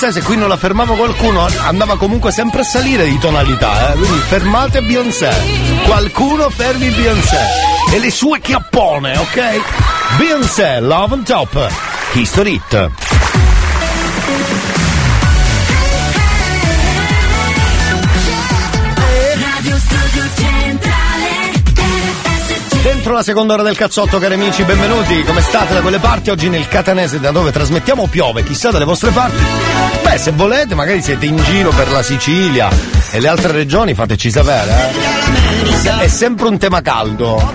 Beyoncé, se qui non la fermava qualcuno, andava comunque sempre a salire di tonalità. Eh? Quindi fermate Beyoncé. Qualcuno fermi Beyoncé. E le sue chiappone, ok? Beyoncé, Love on Top. History Hit. Dentro la seconda ora del cazzotto, cari amici, benvenuti. Come state da quelle parti? Oggi nel Catanese, da dove trasmettiamo, piove, chissà dalle vostre parti. Beh, se volete, magari siete in giro per la Sicilia e le altre regioni, fateci sapere. Eh. È sempre un tema caldo,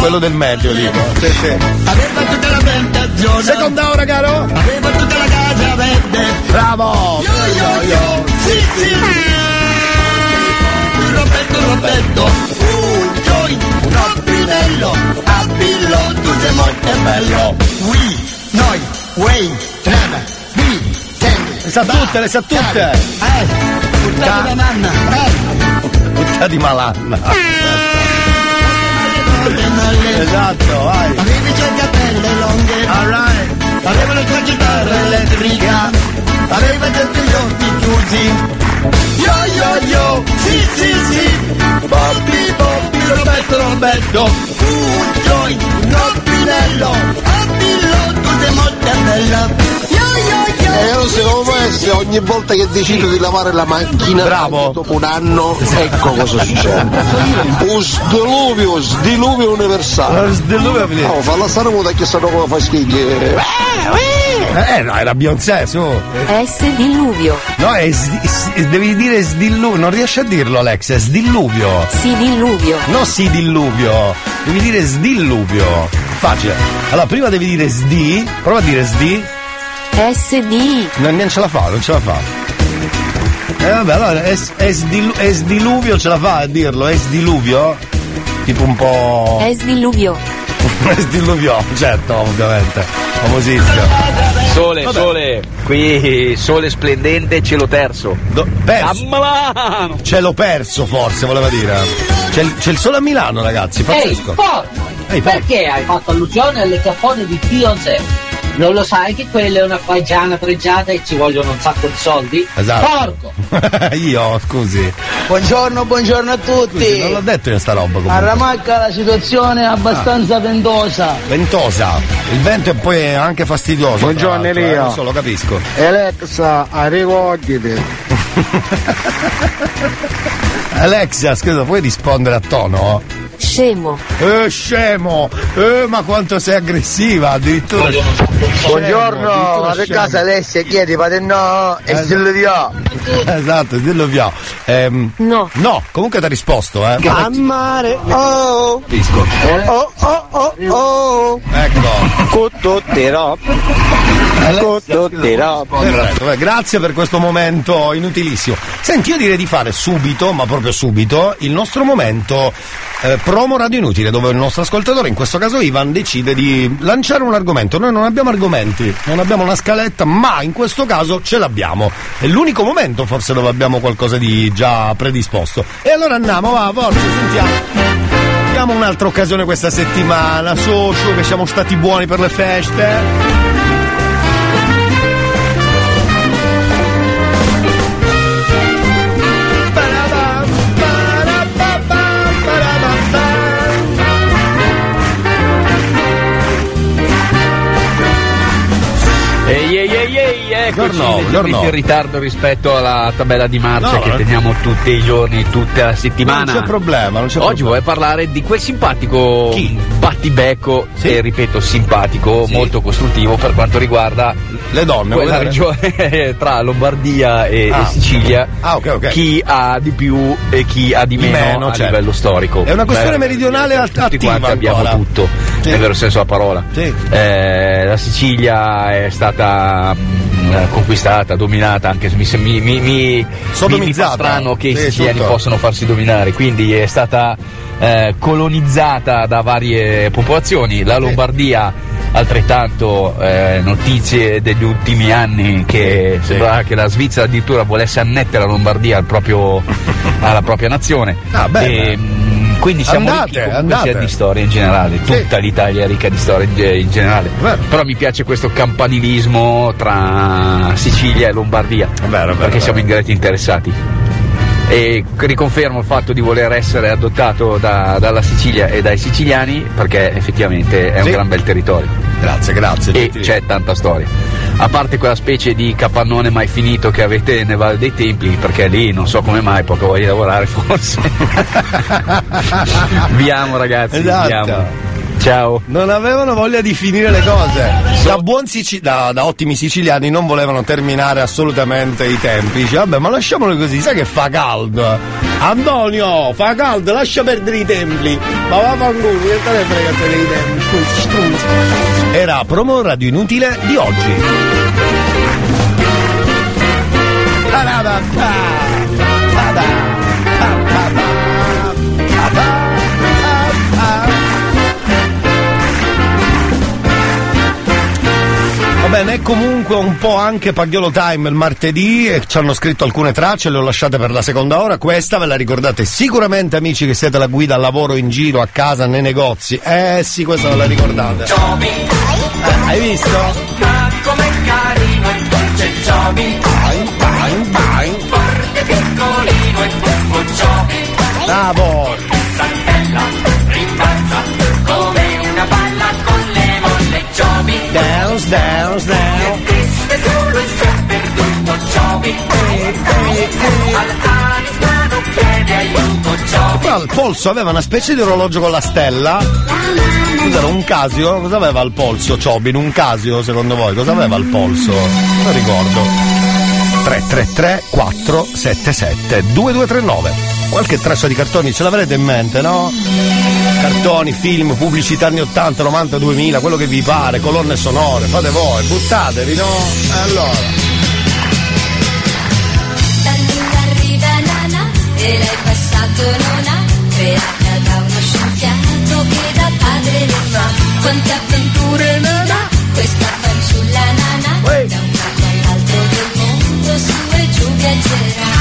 quello del medio, dico. Sì, sì. Seconda ora, caro. Bravo. Io, io. Sì, sì. Ah. Roberto, Roberto opinello Abillo, tu sei molto bello. We, noi, Wayne, Trema, we, Le sa tutte, le sa tutte! Eh, puttana di nanna. Tutta di malanna. Esatto, vai. Avevi già capelle lunghe Alright Aveva la tua chitarra elettrica Aveva tutti gli occhi chiusi. Yo yo yo, sì sì sì. Bobby Bobby, Roberto Roberto Un joint, un opinello Abillo, tu sei molto bella Yo yo yo E io secondo me se ogni volta che decido di lavare la macchina Bravo. dopo un anno ecco cosa succede un sdiluvio sdiluvio universale sdiluvio oh, falla stare muta che sanno come fa schigli Eh no, era Beyoncé, su. S diluvio. No, è sdi- s- devi dire sdilluvio, non riesci a dirlo Alex, è sdilluvio. Si diluvio. No, sì, dilluvio. Devi dire sdilluvio. Facile. Allora, prima devi dire sdi, prova a dire sdi. SD. Non, non ce la fa, non ce la fa. E vabbè, allora è, è, sdilu- è sdiluvio, ce la fa a dirlo, è sdiluvio? Tipo un po'. S diluvio. È sdiluvio, certo, ovviamente. Famosissimo. Sole, Vabbè. sole, qui sole splendente, cielo terzo. perso. A Ce l'ho perso forse, voleva dire. C'è, il- c'è il sole a Milano, ragazzi, Ehi, pazzesco. Ehi, Porco. Perché hai fatto allusione alle cappone di Beyoncé? Non lo sai che quella è una pagiana pregiata e ci vogliono un sacco di soldi? Esatto. Porco! Io, scusi. Buongiorno, buongiorno a tutti. Scusi, non l'ho detto io sta roba A comunque. Ramacca la situazione è abbastanza ventosa. Ventosa. Il vento è poi anche fastidioso. Buongiorno, l'altro, Elia. eh, Lo so, lo capisco. Alexa ricorditi Alexia, scusa, puoi rispondere a tono? Scemo. Eh, scemo! Eh, ma quanto sei aggressiva, addirittura. buongiorno ma per casa Alessia chiedi ma te no e Eh, se lo dio Esatto, dillo via. Ehm, no. No, comunque ti ha risposto, eh. a mare oh Capisco. oh oh oh oh Ecco. i rob Perfetto, grazie per questo momento inutilissimo. Senti, io direi di fare subito, ma proprio subito, il nostro momento eh, promo radio inutile, dove il nostro ascoltatore, in questo caso Ivan, decide di lanciare un argomento. Noi non abbiamo argomenti, non abbiamo una scaletta, ma in questo caso ce l'abbiamo. È l'unico momento forse dove abbiamo qualcosa di già predisposto. E allora andiamo, va, forza, sentiamo. Abbiamo un'altra occasione questa settimana, so, so che siamo stati buoni per le feste. Eccoci Giorno, leggermente giorno. in ritardo rispetto alla tabella di marcia No, che non- teniamo tutti i giorni, tutta la settimana. Non c'è problema, non c'è Oggi problema. vuoi parlare di quel simpatico battibecco, e ripeto simpatico, molto costruttivo per quanto riguarda le donne. quella regione tra Lombardia e, Ah. e Sicilia. Ah, ok, ok. Chi ha di più e chi ha di Di meno, meno, a certo. livello storico. È una questione Beh, meridionale att- tutti attiva quanti abbiamo ancora. tutto, Sì. nel vero senso della parola. Sì. Eh, la Sicilia è stata mh, eh, conquistata, dominata, anche se mi, mi, mi, mi, fa strano che i Sì, siciliani tutto. possano farsi dominare, quindi è stata eh, colonizzata da varie popolazioni. La Lombardia altrettanto eh, notizie degli ultimi anni che sembrava che la Svizzera addirittura volesse annettere la Lombardia al proprio- alla propria nazione. Ah, bene. E, mh, quindi siamo Andate, ricchi andate. di storia in generale, tutta l'Italia è ricca di storia in, generale. Però mi piace questo campanilismo tra Sicilia e Lombardia, perché siamo in diretti interessati. E riconfermo il fatto di voler essere adottato da- dalla Sicilia e dai siciliani perché effettivamente è un Sì. gran bel territorio. Grazie, grazie. E c'è tanta storia. A parte quella specie di capannone mai finito che avete nel Valle dei Templi, perché lì non so come mai, poco voglia di lavorare forse. Vi amo ragazzi, Esatto. vi amo. Ciao. Non avevano voglia di finire le cose. Da, buon Sici- da, da ottimi siciliani non volevano terminare assolutamente i tempi. Dice, vabbè, ma lasciamolo così, sai che fa caldo. Antonio, fa caldo, lascia perdere i templi. Ma va fanculo, che te ne frega te dei templi? Scusi, scusi. Era promo radio inutile di oggi. Bene, e comunque un po' anche Pagliolo Time il martedì e ci hanno scritto alcune tracce, le ho lasciate per la seconda ora. Questa ve la ricordate sicuramente amici che siete la guida al lavoro, in giro, a casa, nei negozi. Eh sì, questa ve la ricordate. Eh, hai visto? Ma com'è carino il dolce Giobi Forte piccolino e buffo Giobi Bravo! Saltella, Dance, dance, dance. Triste solo è perduto Giobi Al talismano chiede aiuto Giobi Poi al polso aveva una specie di orologio con la stella. Cos'era un casio? Cosa aveva al polso Ciobin? Un casio secondo voi? Cosa aveva al polso? Non ricordo. 333 477 2239 Qualche traccia di cartoni ce l'avrete in mente, no? Cartoni, film, pubblicità anni 80, 90, 2000, quello che vi pare, colonne sonore, fate voi, buttatevi, no? E allora. Da nulla arriva Nana e lei passato non ha creata da uno scienziato che da padre le fa quante avventure non ha questa fanciulla Nana da un lato all'altro del mondo su e giù viaggerà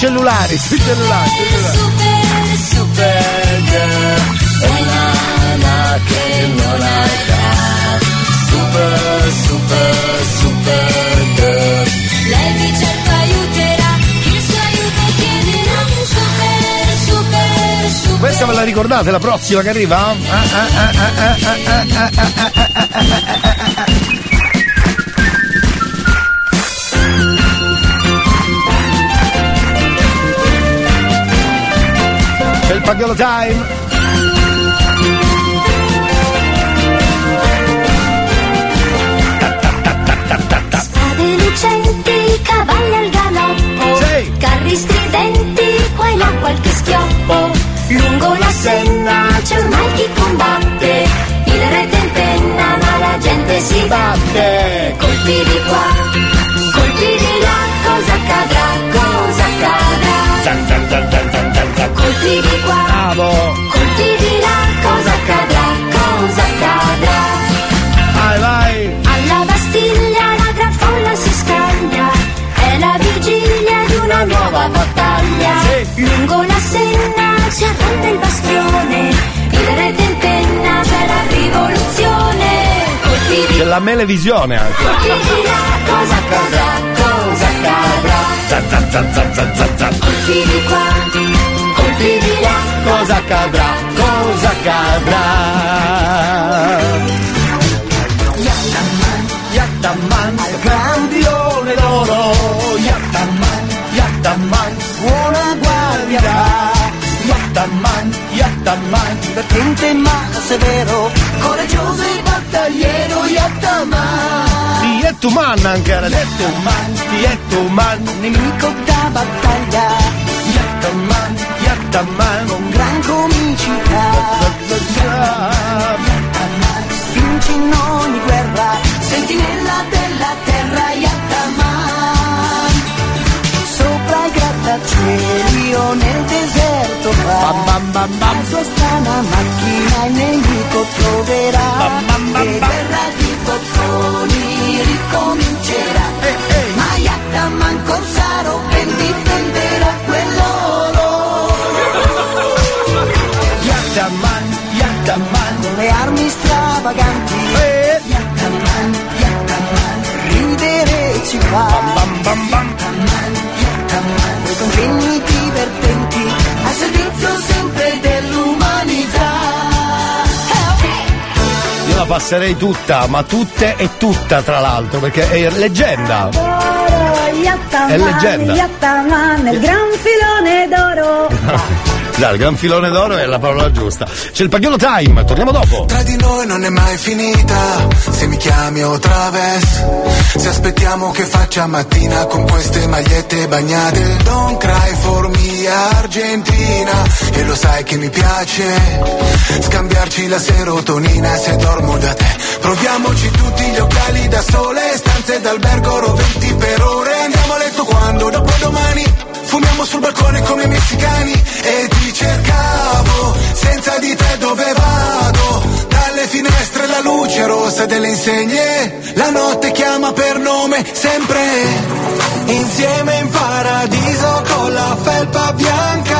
cellulari, sui cellulari. cellulari. super super girl è Nana che non ha età super super super girl lei mi cerca aiuterà chi il suo aiuto chiederà super super super Questa ve la ricordate la prossima che arriva? Ah, ah, ah, Pagliolo Time. Spade lucenti, cavalli al galoppo, carri stridenti, qua e là qualche schioppo. Lungo la senna c'è ormai chi combatte, il re tentenna ma la gente si batte. Colpi di qua, colpi di là, cosa accadrà, cosa accadrà? Zan, zan, zan, Colpi di qua, Bravo! colpi di là, cosa accadrà, cosa accadrà? Vai, vai! Alla Bastiglia la gran folla si scaglia, è la vigilia di una nuova battaglia. Lungo la senna si arronda il bastione, il re tentenna c'è la rivoluzione. Colpi di C'è la melevisione anche. colpi di là, cosa accadrà, cosa accadrà? Zan, zan, zan, zan, zan, zan. Colpi di qua, colpi di là, Cosa accadrà? Cosa accadrà? Yattaman, Yattaman, grandione d'oro. Yattaman, Yattaman, buona guardia. Yattaman, Yattaman, potente ma severo, coraggioso e battagliero. Yattaman. Yettuman anche era Yettuman, nemico da battaglia. Yattaman, Yattaman, con gran comicità. Vince in ogni guerra, sentinella della terra. Yattaman, sopra i grattacieli o nel deserto va. La sua strana macchina il nemico troverà. E guerra di bottoni ricomincerà. Ma Yattaman Corsaro ben difenderà stravaganti. Yattaman, Yattaman, ridere ci fa. Yattaman, Yattaman, coi congegni divertenti, a servizio sempre dell'umanità. Io la passerei tutta, ma tutte e tutta tra l'altro, perché è leggenda. È leggenda. Yattaman, il gran filone d'oro. Dai, il gran filone d'oro è la parola giusta. C'è il pagliolo time, torniamo dopo. Tra di noi non è mai finita, se mi chiami o traves. Se aspettiamo che faccia mattina con queste magliette bagnate. Don't cry for me Argentina, e lo sai che mi piace. Scambiarci la serotonina se dormo da te. Proviamoci tutti gli occhiali da sole, stanze d'albergo roventi per ore. Andiamo a letto quando? Dopo domani. Fumiamo sul balcone come i messicani e ti cercavo, senza di te dove vado? Dalle finestre la luce rossa delle insegne, la notte chiama per nome sempre. Insieme in paradiso con la felpa bianca,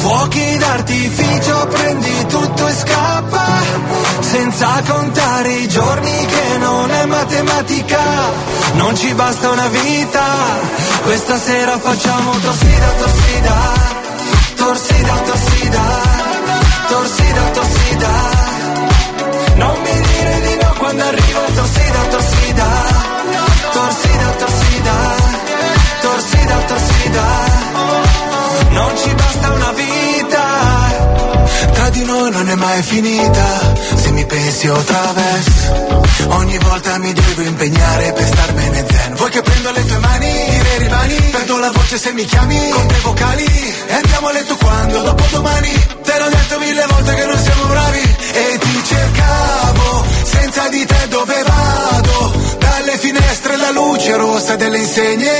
fuochi d'artificio, prendi tutto e scappa, senza contare i giorni che non è matematica, non ci basta una vita, questa sera facciamo torsida, torsida, torsida, torsida, non è mai finita, se mi pensi o traverso, ogni volta mi devo impegnare per starmene zen, vuoi che prendo le tue mani, dire rimani, perdo la voce se mi chiami, con te vocali, e andiamo a letto quando, dopo domani, te l'ho detto mille volte che non siamo bravi, e ti cercavo, senza di te dove vado, dalle finestre la luce rossa delle insegne,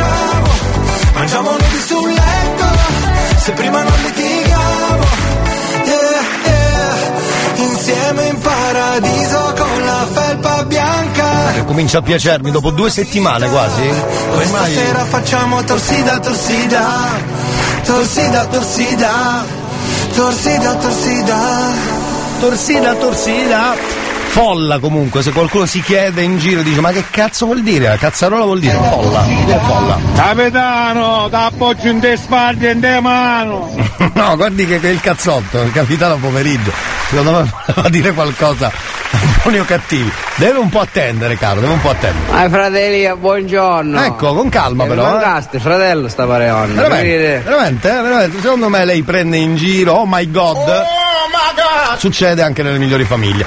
facciamo? Mangiamo nudi sul letto, se prima non litighiamo. Yeah, yeah. Insieme in paradiso con la felpa bianca. Che comincia a piacermi dopo due settimane quasi. Questa Ormai- sera facciamo torsida, torsida, torsida, torsida, torsida, torsida. Torsida, torsida. Folla comunque, se qualcuno si chiede in giro dice ma che cazzo vuol dire? Cazzarola vuol dire folla, vuol dire folla. Capitano, t'appoggio in te spalle in te mano. No, guardi che, che è il cazzotto, il capitano pomeriggio. Secondo me voleva dire qualcosa buoni o cattivi. Deve un po' attendere, caro, deve un po' attendere. Ah, fratelli, buongiorno. Ecco, con calma Eh, però. eh. mancaste, fratello, sta pareonna. Veramente, veramente, eh, veramente, secondo me lei prende in giro, oh my god. Succede anche nelle migliori famiglie.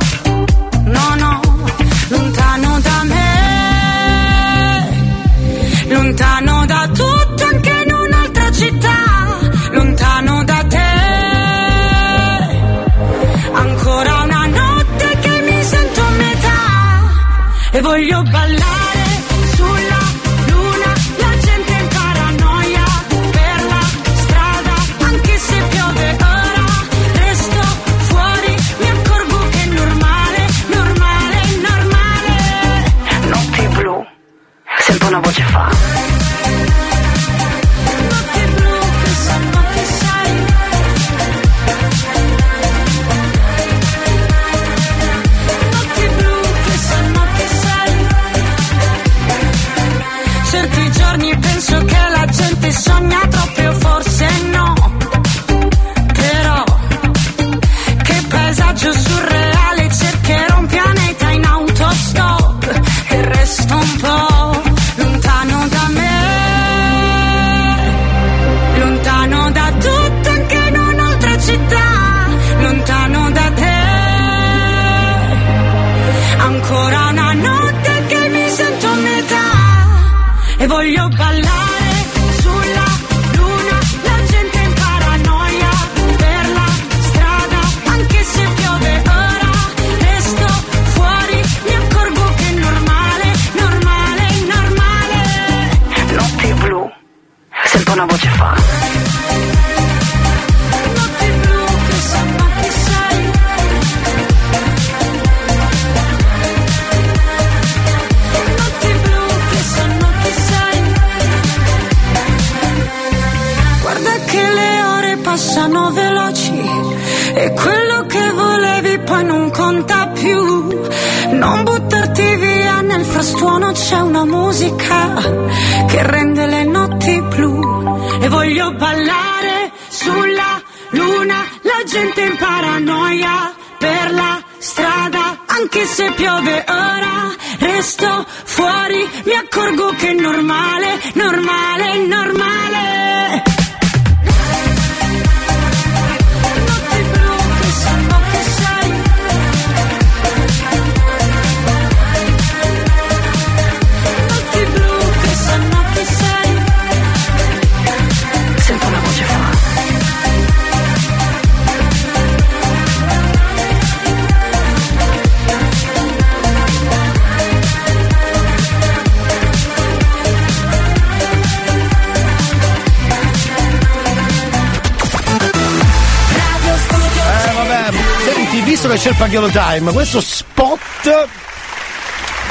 Pagliolo Time, questo spot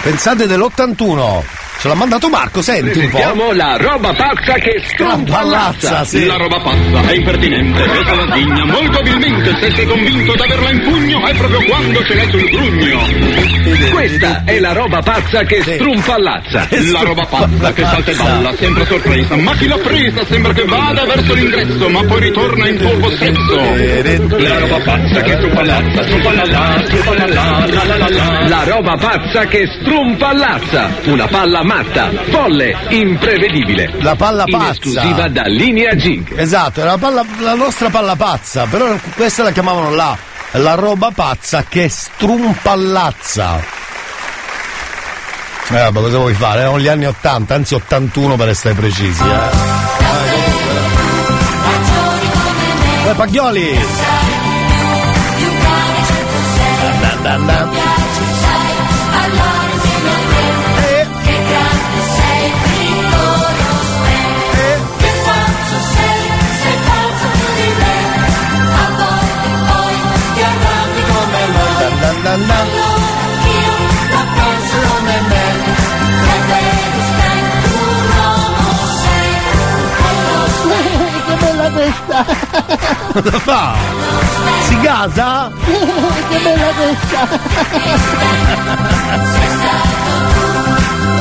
pensate dell'81. Ce l'ha mandato Marco, senti un po'. Presentiamo la roba pazza che strampallazza. sì. La roba pazza è impertinente, pesa la digna, molto abilmente, se sei convinto d'averla in pugno, è proprio quando ce l'hai sul grugno. Questa è la roba pazza che strumpallazza. La roba pazza che salta e balla, sempre a sorpresa, ma chi l'ha presa sembra che vada verso l'ingresso, ma poi ritorna in tuo possesso. La roba pazza che strumpallazza, strumpallalla, strumpallalla, la la la la. La roba pazza che strumpallazza. Una palla matta, folle, imprevedibile. La palla In pazza. esclusiva da Linea Gink. Esatto, è la, palla- la nostra palla pazza, però questa la chiamavano la, la roba pazza che strumpallazza. Eh, vabbè, cosa vuoi fare? Erano gli anni 80, anzi 81 per essere precisi, eh. Eh, Paglioli! Dan, dan, dan. Dan, dan, dan, dan. che bella questa! Cosa fa? Si gasa? che bella questa!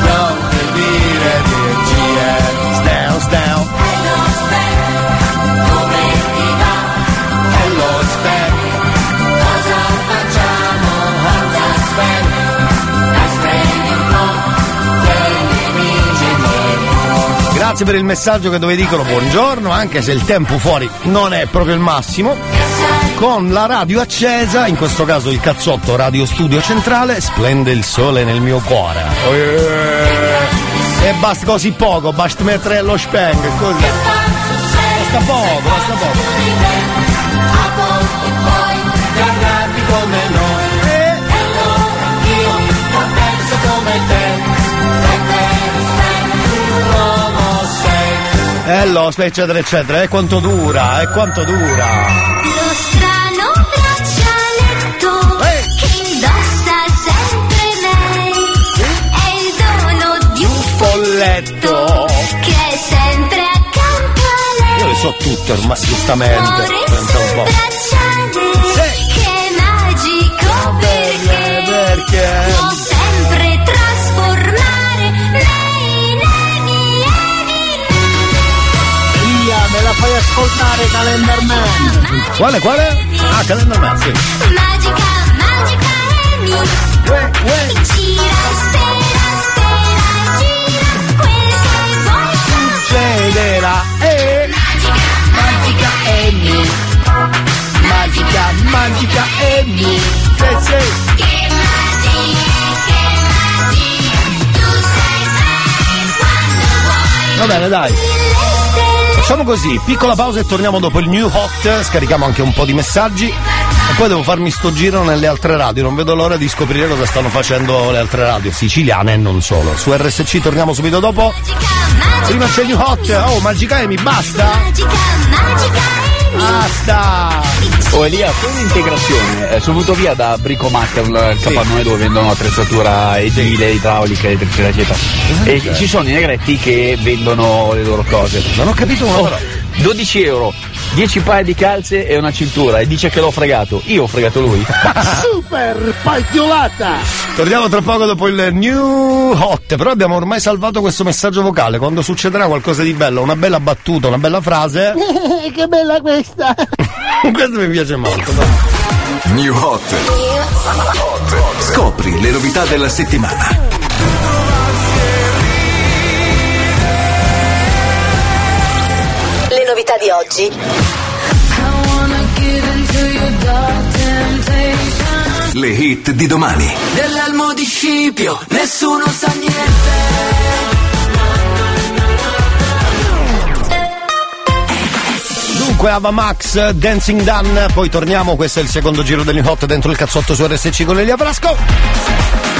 Non dire dirci Grazie per il messaggio che dove dicono buongiorno, anche se il tempo fuori non è proprio il massimo. Con la radio accesa, in questo caso il cazzotto Radio Studio Centrale, splende il sole nel mio cuore. E basta così poco, basta mettere lo speng. Basta poco, basta poco. E lo, eccetera, eccetera. E quanto dura, e quanto dura. Lo strano braccialetto che indossa sempre lei è il dono di un Folletto. che è sempre accanto a lei. Io le so tutte ormai, giustamente. Pensa un po'. Fai ascoltare Calendar Man. Quale, quale? Ah, Calendar Man, sì. magica magica Amy gira spera spera gira quel che vuoi Succederà. Eh. magica Amy. Magica, magica Amy. Sì, sì. che magia che magia tu sai fare quando Va bene, dai. Facciamo così, piccola pausa e torniamo dopo il new hot, scarichiamo anche un po' di messaggi e poi devo farmi sto giro nelle altre radio, non vedo l'ora di scoprire cosa stanno facendo le altre radio, siciliane e non solo. Su RSC torniamo subito dopo. Prima c'è il new hot, oh Magica mi basta? Basta! Oh Elia, fai un'integrazione. Eh, sono venuto via da Bricomac, il capannone dove vendono attrezzatura edile, idraulica, elettricità, eccetera. E ci sono i negretti che vendono le loro cose. Non ho capito una Oh, parola. 12 euro, 10 paia di calze e una cintura e dice che l'ho fregato. Io ho fregato lui. Super pagliolata! Torniamo tra poco dopo il new hot, però abbiamo ormai salvato questo messaggio vocale. Quando succederà qualcosa di bello, una bella battuta, una bella frase, che bella questa! questo mi piace molto. New Hot. Scopri le novità della settimana. Le novità di oggi. Le hit di domani. Dell'elmo di Scipio, nessuno sa niente. Dunque Ava Max, Dancing Done, poi torniamo, questo è il secondo giro del new hot dentro il cazzotto su RSC con Elia Frasco.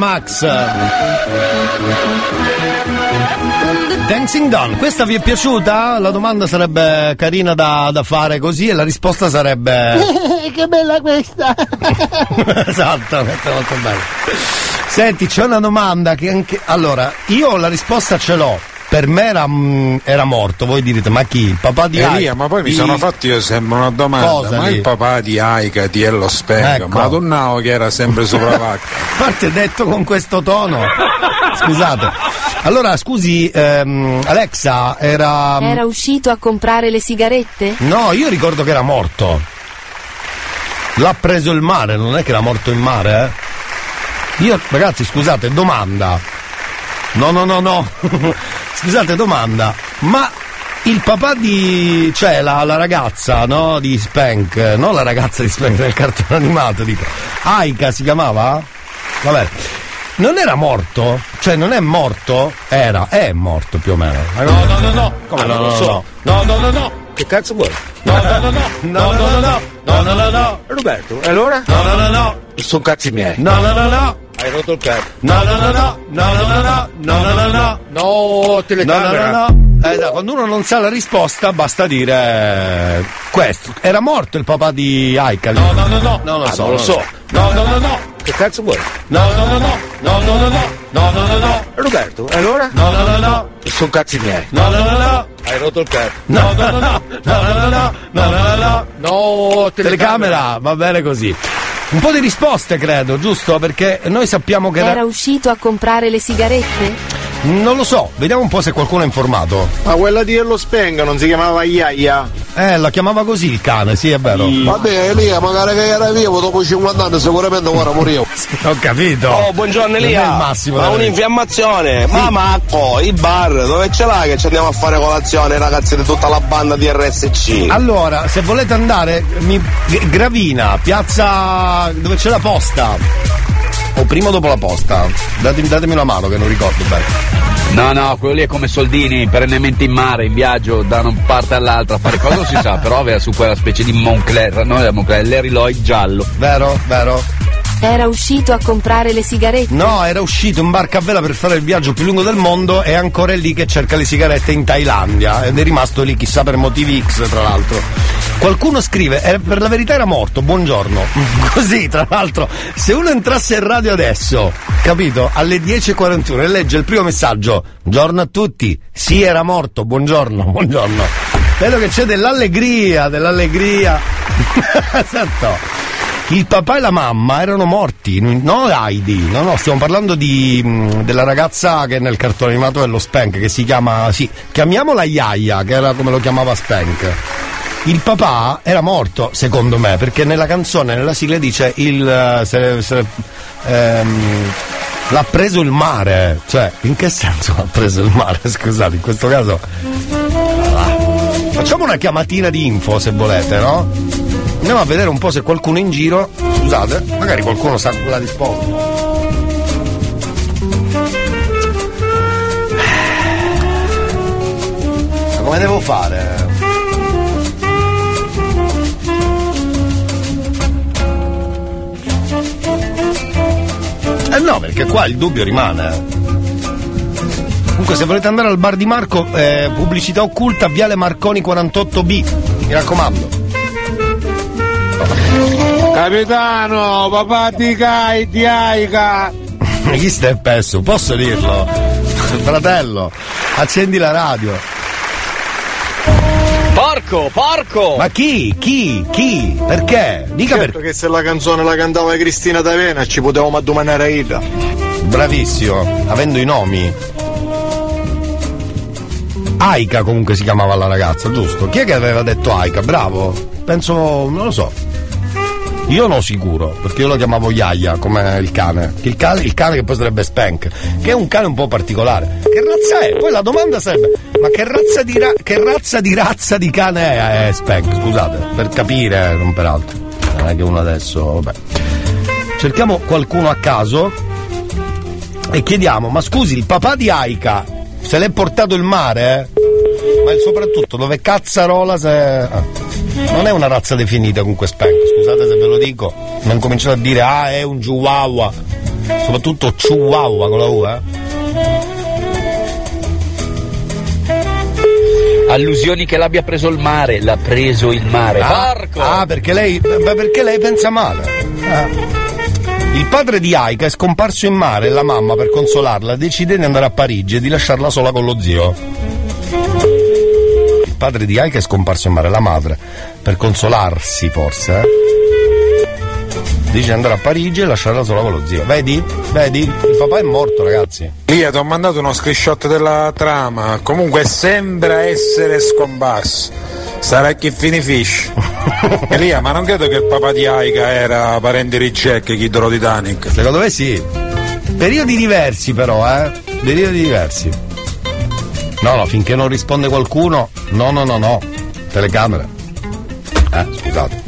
Max. Dancing Dawn, questa vi è piaciuta? La domanda sarebbe carina da, da fare così e la risposta sarebbe... che bella questa! esatto, questo è molto bello. Senti, c'è una domanda che anche... Allora, io la risposta ce l'ho. Per me era, mm, era morto, voi direte, ma chi? Il papà di Elia, Ai- ma poi mi sono fatto io sempre una domanda, Cosa ma lì? il papà di Aika, di Ello Spengo, Ecco. ma Donnao che era sempre sopra vacca. Parte detto con questo tono. Scusate. Allora, scusi, ehm, Alexa, era... Era uscito a comprare le sigarette? No, io ricordo che era morto. L'ha preso il mare, non è che era morto in mare, eh? Io, ragazzi, scusate, domanda. No, no, no, no. scusate, domanda. Ma Il papà di. cioè la, la ragazza, no? Di Spank, non la ragazza di Spank del cartone animato, dico. Aika si chiamava? Vabbè. Non era morto? Cioè non è morto? Era, è morto più o meno. No, no, no, no. Come no, non no, lo so. no. No, no, no, no. Che cazzo vuoi? No, no, no, no. No, no, no, no. No, no, no, no. Roberto, e allora? No, no, no, no. Sono cazzi miei. No, no, no, no. Hai rotto il cazzo. No, no, no, no. No, no, no, no. No, no, no, no. No, No, no, telecamera. no, no. Eh, no, quando uno non sa la risposta basta dire eh, questo. Era morto il papà di Aika? No, no, no, no. Non lo Ah, so. non lo so. No, no, no, no. Che cazzo vuoi? No, no, no, no. No, no, no, no. No, no, no, no. Roberto, e allora? No, no, no, no. Sono cazzi miei. No, no, no, no. Hai rotto il cazzo. No, no, no, no. No, no, no, no. No, no, no, no. No, Telecamera, va bene così. Un po' di risposte, credo, giusto? Perché noi sappiamo che. Era uscito a comprare le sigarette? Non lo so, vediamo un po' se qualcuno è informato. Ma quella di Ello Speng non si chiamava Iaia? Eh, la chiamava così il cane, sì, è vero. Vabbè, Elia, magari che era vivo dopo 50 anni sicuramente ora morivo. Ho capito. Oh, buongiorno Elia. il massimo Ma un'infiammazione. Sì. Ma Marco, i bar, dove ce l'hai che ci andiamo a fare colazione, ragazzi di tutta la banda di RSC? Allora, se volete andare, mi... Gravina, piazza dove c'è la posta. O prima o dopo la posta? Datemi, datemi una mano che non ricordo bene. No, no, quello lì è come Soldini, perennemente in mare, in viaggio da una parte all'altra, a fare cosa non si sa, però aveva su quella specie di Moncler, no, era Moncler, Larry Lloyd giallo. Vero, vero. Era uscito a comprare le sigarette? No, era uscito in barca a vela per fare il viaggio più lungo del mondo e ancora è lì che cerca le sigarette in Thailandia ed è rimasto lì chissà per motivi X tra l'altro. Qualcuno scrive, eh, per la verità era morto, buongiorno. Così, tra l'altro, se uno entrasse in radio adesso, capito, alle 10.41 e legge il primo messaggio, buongiorno a tutti, sì era morto, buongiorno, buongiorno. Vedo che c'è dell'allegria, dell'allegria. esatto. Il papà e la mamma erano morti, no Heidi, no no, stiamo parlando di, mh, della ragazza che nel cartone animato dello Spank, che si chiama, sì, chiamiamola Yaya, che era come lo chiamava Spank. Il papà era morto, secondo me, perché nella canzone, nella sigla dice il... eh, se- se- ehm, l'ha preso il mare, cioè, in che senso l'ha preso il mare? Scusate, in questo caso... Ah. Facciamo una chiamatina di info se volete, no? Andiamo a vedere un po' se qualcuno in giro. Scusate, magari qualcuno sa la risposta. Ma come devo fare? No, perché qua il dubbio rimane. Comunque se volete andare al bar di Marco, eh, pubblicità occulta, Viale Marconi 48B. Mi raccomando. Capitano, papà di Kai, di Aika. Ma chi stai perso? Posso dirlo? Fratello, accendi la radio. Porco, porco! Ma chi? Chi? Chi? Perché? Dica certo per... che se la canzone la cantava Cristina D'Avena ci potevamo addomanare ida. Bravissimo, avendo i nomi. Aika comunque si chiamava la ragazza, giusto? Chi è che aveva detto Aika? Bravo. Penso, non lo so. Io no sicuro, perché io lo chiamavo Yaya come il cane. Il cane, il cane che poi sarebbe Spank, che è un cane un po' particolare. Che razza è? Poi la domanda sarebbe: ma che razza di, ra- che razza, di razza di cane è, è Spank? Scusate, per capire, non per altro. Non è che uno adesso, vabbè. Cerchiamo qualcuno a caso e chiediamo: ma scusi, il papà di Aika se l'è portato il mare? eh? Ma soprattutto dove cazzarola se. ah. Non è una razza definita comunque Spank, scusate se ve lo dico. Non cominciate a dire ah è un chihuahua. Soprattutto chihuahua con la U, eh. Allusioni che l'abbia preso il mare, l'ha preso il mare. Ah, Porco! ah, perché lei. beh, perché lei pensa male. Ah. Il padre di Aika è scomparso in mare e la mamma, per consolarla, decide di andare a Parigi e di lasciarla sola con lo zio. Padre di Aika è scomparso in mare, la madre, per consolarsi forse, eh? Dice di andare a Parigi e lasciarla sola con lo zio. Vedi? Vedi? Il papà è morto, ragazzi. Io ti ho mandato uno screenshot della trama. Comunque sembra essere scomparso. Sarà chi finifish. Elia, ma non credo che il papà di Aika era parente di Jack, dello Titanic. Secondo me sì. Periodi diversi però, eh? Periodi diversi. No, no, finché non risponde qualcuno. No, no, no, no. Telecamera. Eh, scusate.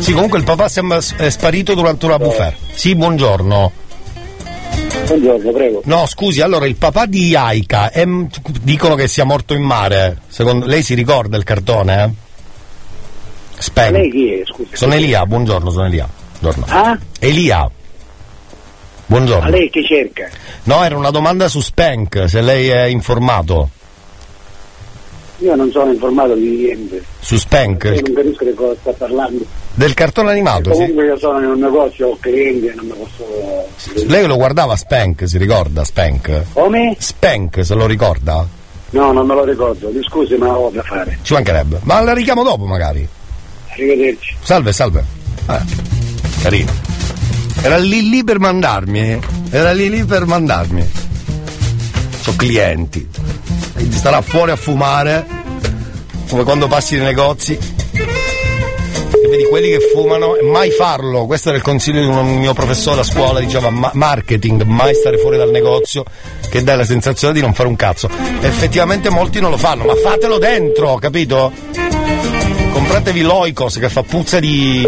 Sì, comunque il papà è sparito durante una bufera. Sì, buongiorno. Buongiorno, prego. No, scusi, allora il papà di Aika è- dicono che sia morto in mare. Secondo lei si ricorda il cartone? Eh? Spen. Lei chi è, scusi? Sono Elia, buongiorno, sono Elia. Buongiorno. Ah? Elia. Buongiorno. A lei che cerca? No, era una domanda su Spank, se lei è informato. Io non sono informato di niente. Su Spank? Io non capisco di cosa sta parlando. Del cartone animato, sì. Comunque io sono in un negozio, ho clienti e non mi posso... Lei lo guardava Spank, si ricorda Spank? Come? Spank, se lo ricorda? No, non me lo ricordo. Mi scusi, ma ho da fare. Ci mancherebbe. Ma la richiamo dopo magari. Arrivederci. Salve, salve. Eh, carino. Era lì lì per mandarmi, eh. Era lì lì per mandarmi. C'ho clienti. Starà fuori a fumare. Come quando passi nei negozi. E vedi quelli che fumano e mai farlo. Questo era il consiglio di un mio professore a scuola, diceva ma- marketing, mai stare fuori dal negozio, che dà la sensazione di non fare un cazzo. Effettivamente molti non lo fanno, ma fatelo dentro, capito? compratevi l'oikos che fa puzza di.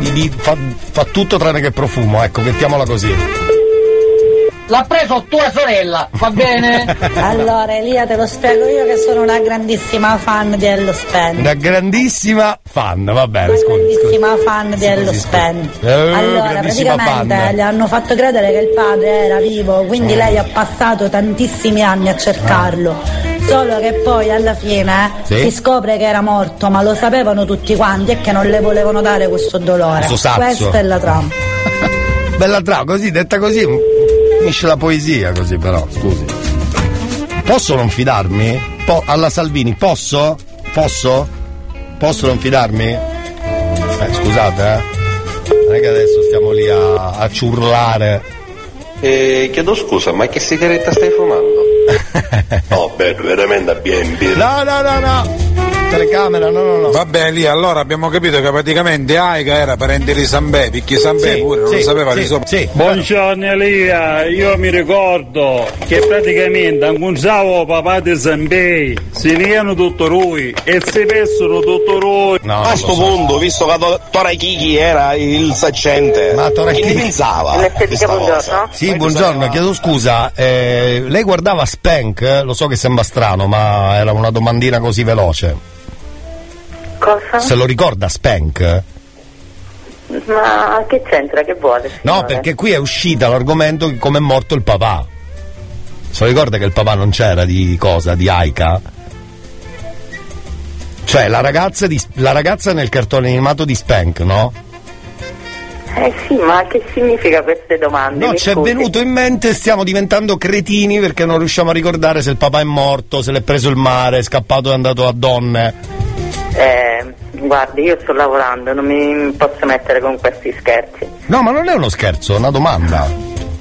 di- di- fa, fa tutto tranne che profumo, ecco, mettiamola così. L'ha preso tua sorella, va bene? Allora Elia te lo spiego io che sono una grandissima fan di Ello Spen. Una grandissima fan, va bene, scusi. Grandissima fan di Ello Spen. Eh, Allora, praticamente fan. le hanno fatto credere che il padre era vivo, quindi lei ha passato tantissimi anni a cercarlo. Solo che poi alla fine Sì. si scopre che era morto, ma lo sapevano tutti quanti e che non le volevano dare questo dolore. Questo. Questa è la trama. Bella trama, così, detta così, finisce la poesia così però, scusi. Posso non fidarmi? Po- alla Salvini, posso? Posso? Posso non fidarmi? Eh, scusate, eh. Non è che adesso stiamo lì a, a ciurlare. Eh, chiedo scusa, ma che sigaretta stai fumando? no, bello, veramente abbiamo No, no, no, no. Telecamera, no, no, no. Va bene, lì allora abbiamo capito che praticamente Aiga era parente di Sambè, perché Sambè Sì, pure non sì, lo sapeva sì, di sopra. sì. Buongiorno Elia, io mi ricordo che praticamente annunciavo papà di Zambei, si niano tutto lui e si pensano tutto lui. a sto punto, visto che To- Torachiki era il saccente, Ma Torachiki- chi ne pensava? cosa? Sì, buongiorno, chiedo scusa. eh, lei guardava Spank? Lo so che sembra strano, ma era una domandina così veloce. Cosa? Se lo ricorda Spank? Ma che c'entra? Che vuole? No, signore? perché qui è uscita l'argomento di come è morto il papà. Se lo ricorda che il papà non c'era di cosa? Di Aika? Cioè, la ragazza, di- la ragazza nel cartone animato di Spank, no? Eh sì, ma che significa queste domande? No, ci è venuto in mente, stiamo diventando cretini perché non riusciamo a ricordare se il papà è morto, se l'è preso il mare, è scappato e è andato a donne. Eh, guardi, io sto lavorando, non mi posso mettere con questi scherzi. No, ma non è uno scherzo, è una domanda.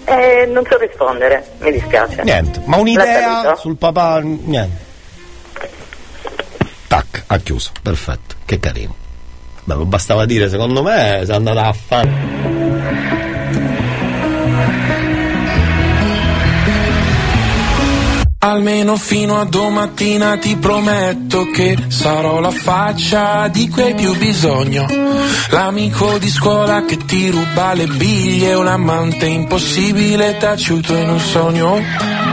Eh, non so rispondere, mi dispiace. Niente, ma un'idea sul papà, niente. Tac, ha chiuso, perfetto, che carino. Beh, bastava dire, secondo me, si è andata a fare. Almeno fino a domattina ti prometto che sarò la faccia di cui hai più bisogno. L'amico di scuola che ti ruba le biglie, un amante impossibile taciuto in un sogno.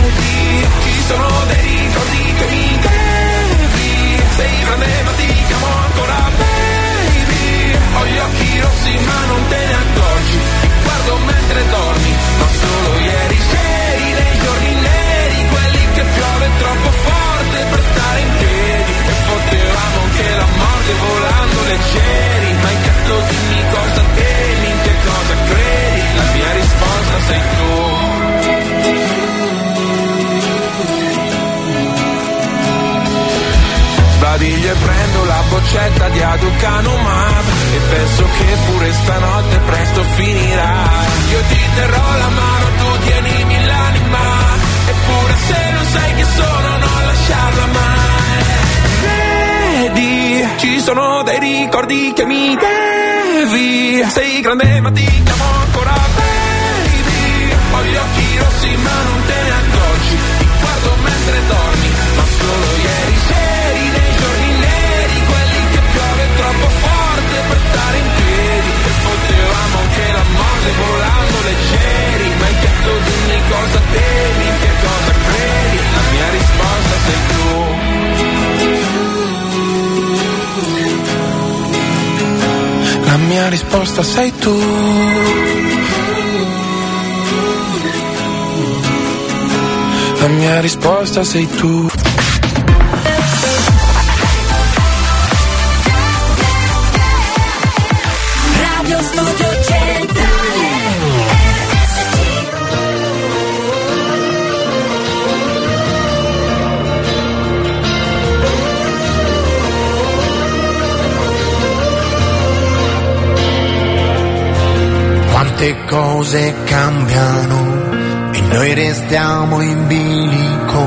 Vedi, ci sono dei ricordi che mi devi Sei grande ma ti chiamo ancora baby. Ho gli occhi rossi ma non te ne accorgi di Aducanumab E penso che pure stanotte presto finirà. Io ti terrò la mano, tu tienimi l'anima. Eppure se non sai che sono non lasciarla mai. Vedi, ci sono dei ricordi che mi devi Sei grande ma ti chiamo ancora baby. Ho gli occhi morte volando leggeri Ma hai chiesto dimmi cosa temi, in che cosa credi La mia risposta sei tu. La mia risposta sei tu. La mia risposta sei tu Quante cose cambiano e noi restiamo in bilico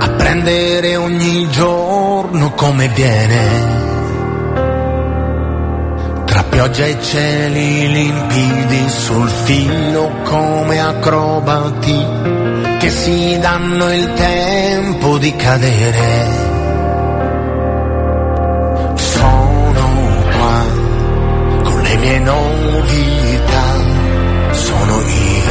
a prendere ogni giorno come viene. Tra pioggia e cieli limpidi sul filo come acrobati che si danno il tempo di cadere. Sono qua con le mie novità, sono io.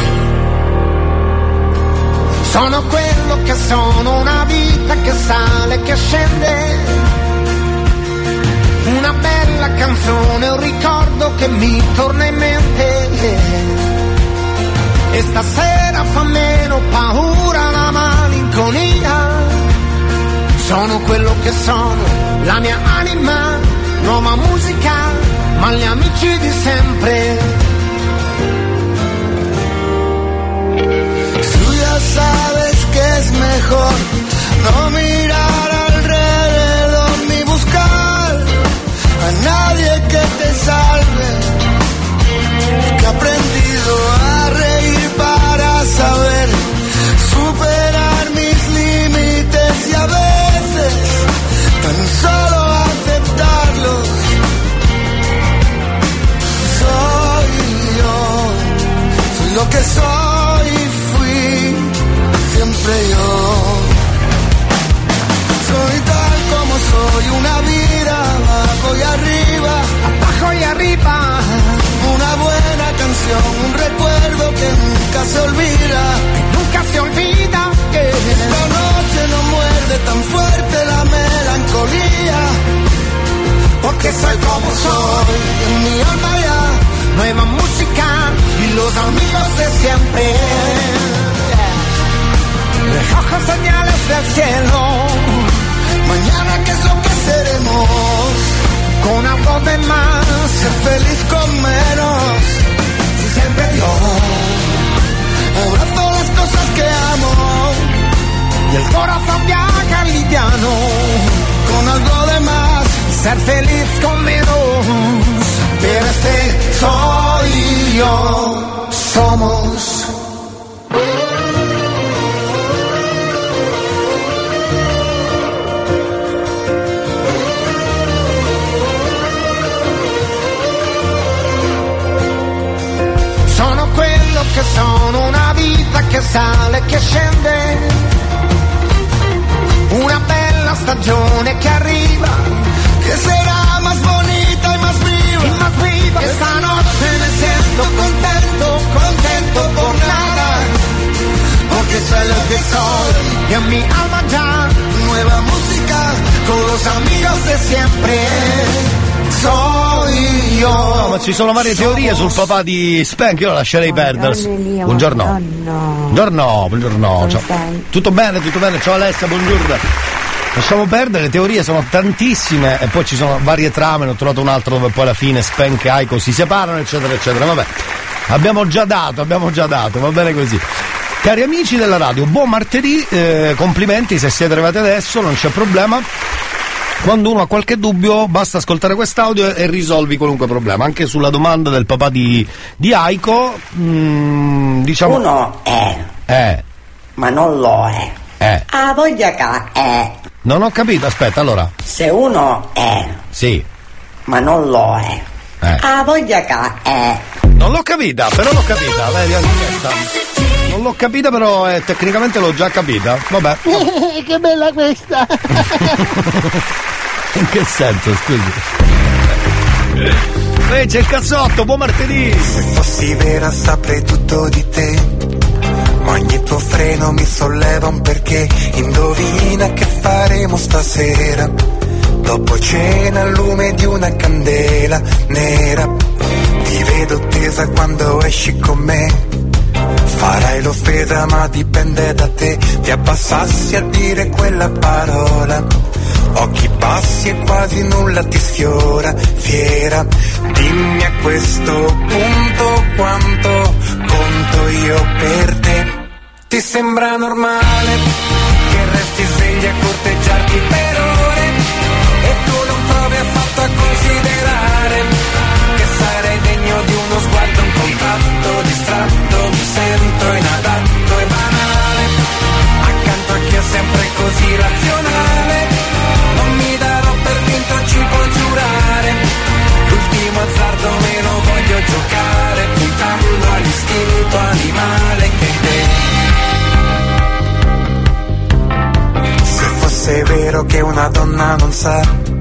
Sono quello che sono, una vita che sale, che scende. Una bella canzone, un ricordo che mi torna in mente. E stasera fa meno paura la malinconia. Sono quello che sono, la mia anima, nuova musica, ma gli amici di sempre. Ya sabes que es mejor no mirar alrededor ni buscar a nadie que te salve. Que he aprendido a reír para saber superar mis límites y a veces tan solo aceptarlos. Soy yo, soy lo que soy fui siempre yo. Soy tal como soy, una vida abajo y arriba, abajo y arriba. Una buena canción, un recuerdo que nunca se olvida, que nunca se olvida. Que esta noche no muerde tan fuerte la melancolía, porque soy como soy, en mi alma ya, nueva música y los amigos de siempre. Recojo señales del cielo. Mañana, ¿qué es lo que seremos? Con algo de más, ser feliz con menos. Si Siempre yo abrazo las cosas que amo. Y el corazón viaja liviano. Con algo de más, ser feliz con menos. Pero este soy yo. Somos che sale e che scende, una bella stagione che arriva, che sarà más bonita y más viva, y más viva. Esta noche me siento contento, contento por nada, porque soy lo que soy, y en mi alma ya, nueva música, con los amigos de siempre, soy yo. No, ma ci sono varie teorie sul papà di Spank, io lo lascerei perdere. Buongiorno. Buongiorno, buongiorno. Ciao. Tutto bene, tutto bene. Ciao Alessia, buongiorno. Lasciamo perdere, le teorie sono tantissime e poi ci sono varie trame, ne ho trovato un altro dove poi alla fine Spank e Aiko si separano, eccetera, eccetera. Vabbè, abbiamo già dato, abbiamo già dato, va bene così. Cari amici della radio, buon martedì, eh, complimenti se siete arrivati adesso, non c'è problema. Quando uno ha qualche dubbio basta ascoltare quest'audio e risolvi qualunque problema. Anche sulla domanda del papà di, di Aiko, mm, diciamo... Uno è, Eh, ma non lo è. eh. Ha voglia che è. Non ho capito, aspetta, allora. Se uno è, Sì. ma non lo è. Eh. Ha voglia che è. Non l'ho capita, però l'ho capita. Vedi, anche questa. Non l'ho capita, però eh, tecnicamente l'ho già capita. Vabbè. che bella questa! In che senso, scusi? Ehi, c'è il cazzotto, buon martedì! Se fossi vera saprei tutto di te. Ma ogni tuo freno mi solleva un perché. Indovina che faremo stasera. Dopo cena al lume di una candela nera. Ti vedo tesa quando esci con me. Farai l'offesa ma dipende da te. Ti abbassassi a dire quella parola. Occhi bassi e quasi nulla ti sfiora, fiera. Dimmi a questo punto quanto conto io per te. Ti sembra normale che resti svegli a corteggiarti per contatto distratto, mi sento inadatto e banale. Accanto a chi è sempre così razionale non mi darò per vinto, ci puoi giurare. L'ultimo azzardo me lo voglio giocare puntando all'istinto animale che te. Se fosse vero che una donna non sa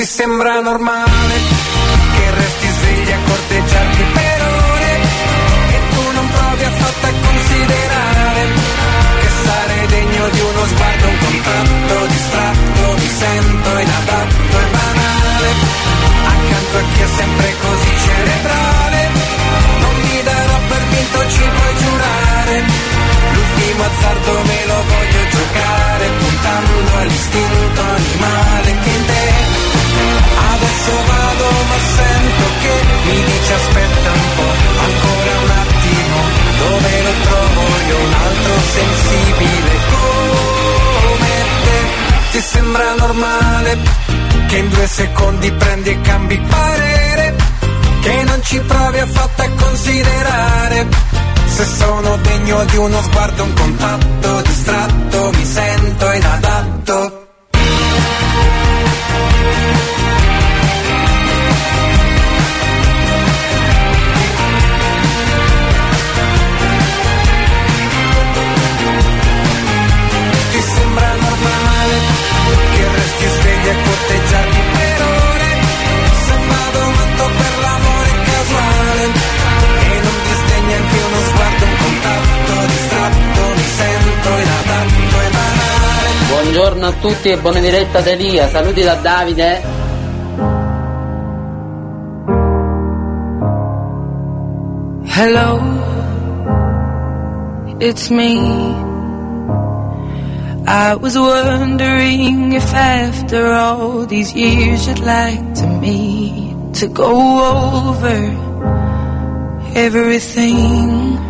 ti sembra normale che resti svegli a corteggiarti per ore e tu non provi affatto a considerare che sarei degno di uno sguardo, un contatto distratto, mi sento inadatto e banale, accanto a chi è sempre così cerebrale, non mi darò per vinto, ci puoi giurare, l'ultimo azzardo me lo voglio giocare, puntando all'istinto animale dice aspetta un po', ancora un attimo, dove lo trovo io un altro sensibile come te? Ti sembra normale che in due secondi prendi e cambi parere? Che non ci provi affatto a considerare se sono degno di uno sguardo, un contatto distratto, mi sento inadatto. Buongiorno a tutti e buona diretta da Elia, saluti da Davide. Hello, it's me. I was wondering if after all these years you'd like to meet to go over everything.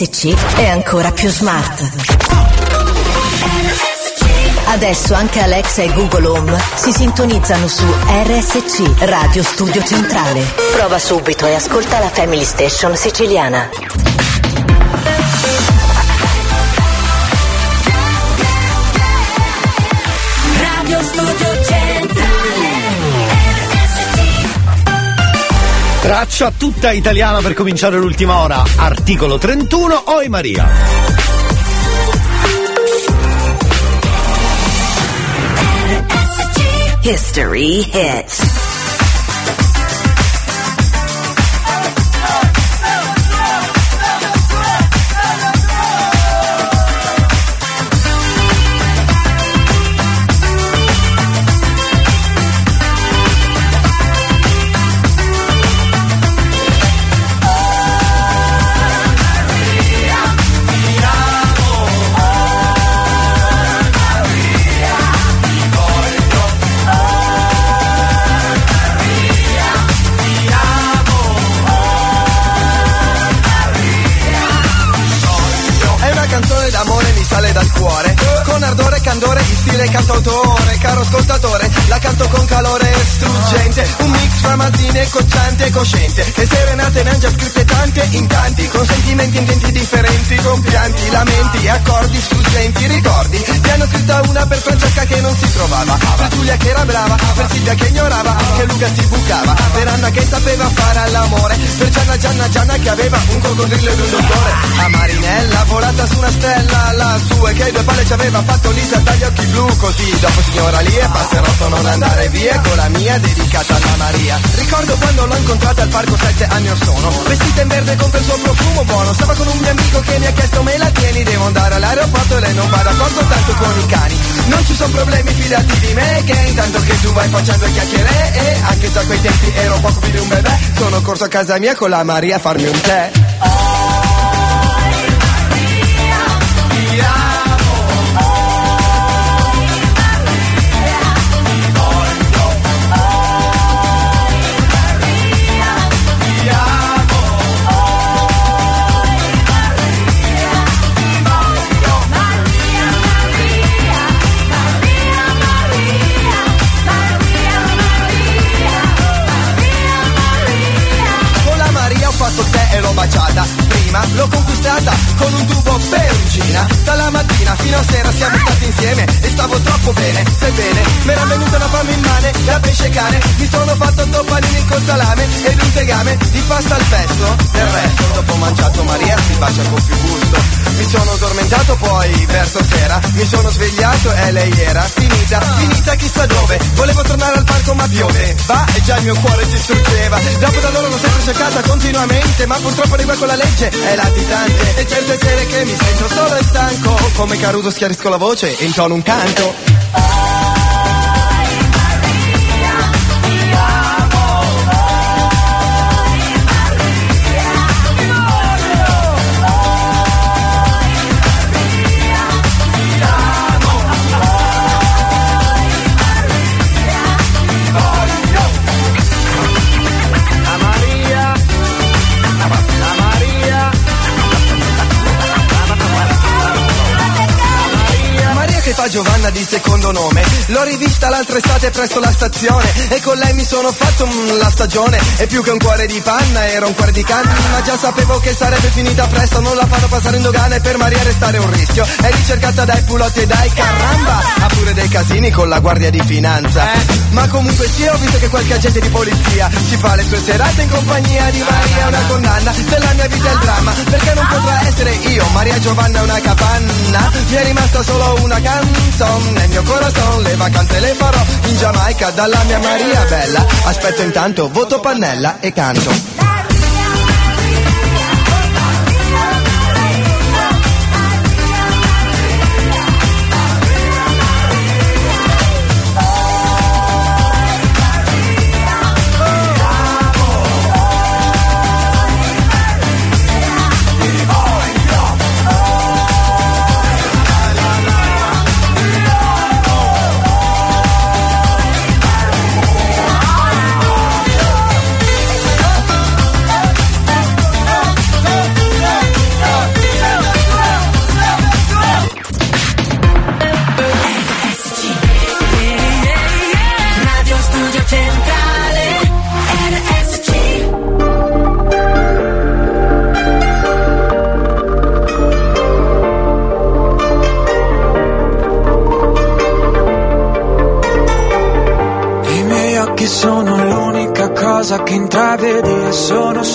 RSC è ancora più smart. Adesso anche Alexa e Google Home si sintonizzano su RSC Radio Studio Centrale. Prova subito e ascolta la Family Station siciliana. Traccia tutta italiana per cominciare l'ultima ora. Articolo 31, Oi Maria. History Hits. Candore in stile cantautore Caro ascoltatore, la canto con calore struggente Un mix fra mazzine cocciante e cosciente E serenate ne han già scritte tante in tanti Con sentimenti in denti differenti Con pianti, lamenti, accordi struggenti Ricordi, ti hanno scritta una per Francesca che non si trovava Per Giulia che era brava, per Silvia che ignorava Che Luca si bucava, per Anna che sapeva fare all'amore Per Gianna Gianna Gianna che aveva un coccodrillo ed un A Marinella volata su una stella lassù E che due palle ci aveva fatto Lisa dagli occhi blu Così. Dopo signora lì e passerotto non andare via Con la mia dedicata alla Maria. Ricordo quando l'ho incontrata al parco sette anni or sono. Vestita in verde con quel suo profumo buono Stava con un mio amico che mi ha chiesto me la tieni? Devo andare all'aeroporto e lei non va d'accordo tanto con i cani. Non ci sono problemi fidati di me Che intanto che tu vai facendo chiacchiere E anche se a quei tempi ero poco più di un bebè Sono corso a casa mia con la Maria a farmi un tè l'ho conquistata. Con un tubo perugina Dalla mattina fino a sera siamo stati insieme E stavo troppo bene, sebbene Mi era venuta una fame immane da pesce cane. Mi sono fatto otto panini con salame Ed un tegame di pasta al pesto. Del resto dopo mangiato Maria si bacia con più gusto. Mi sono addormentato poi verso sera Mi sono svegliato e lei era finita. Finita chissà dove Volevo tornare al parco ma piove. Va e già il mio cuore si struggeva. Dopo da loro l'ho sempre cercata continuamente Ma purtroppo arriva con la legge è latitante. E certe sere che mi sento solo e stanco. Come Caruso schiarisco la voce e intono un canto Giovanna di secondo nome. L'ho rivista l'altra estate presso la stazione E con lei mi sono fatto mm, la stagione. E più che un cuore di panna era un cuore di canna. Ma già sapevo che sarebbe finita presto Non la fanno passare in dogana e per Maria restare un rischio. È ricercata dai pulotti e dai caramba Ha pure dei casini con la guardia di finanza. Ma comunque sì ho visto che qualche agente di polizia Si fa le sue serate in compagnia di Maria Una condanna della mia vita è il dramma. Perché non potrà essere io Maria Giovanna è una capanna. Mi è rimasta solo una canzone Nel mio corazon le vacanze le farò In Giamaica dalla mia Maria bella. Aspetto intanto, voto pannella e canto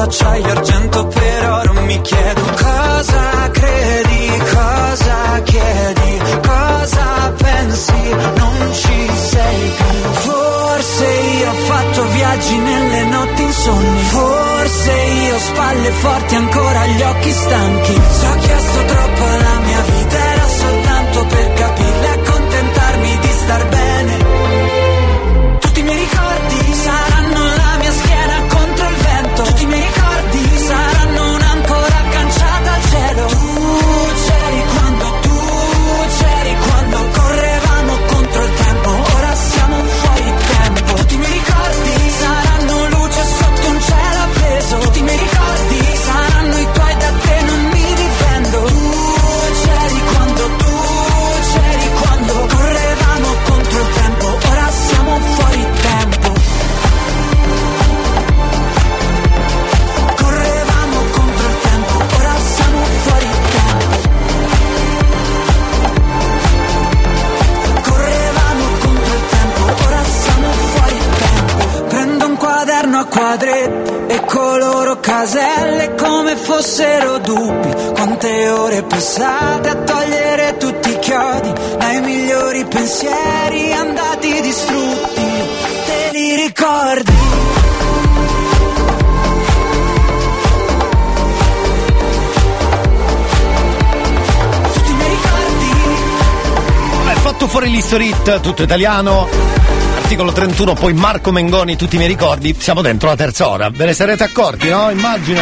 Spesso acciaio argento per oro. Mi chiedo cosa credi, cosa chiedi, cosa pensi, non ci sei più. Forse io ho fatto viaggi nelle notti insonni. Forse io ho spalle forti ancora gli occhi stanchi. Ci ho chiesto troppo alla mia vita, era soltanto per capirla e accontentarmi di star bene. Caselle come fossero dubbi. Quante ore passate a togliere tutti i chiodi dai migliori pensieri andati distrutti. Te li ricordi? Fatto fuori l'Historit, tutto italiano. Articolo 31, poi Marco Mengoni, tutti i miei ricordi. Siamo dentro la terza ora. Ve ne sarete accorti, no? Immagino.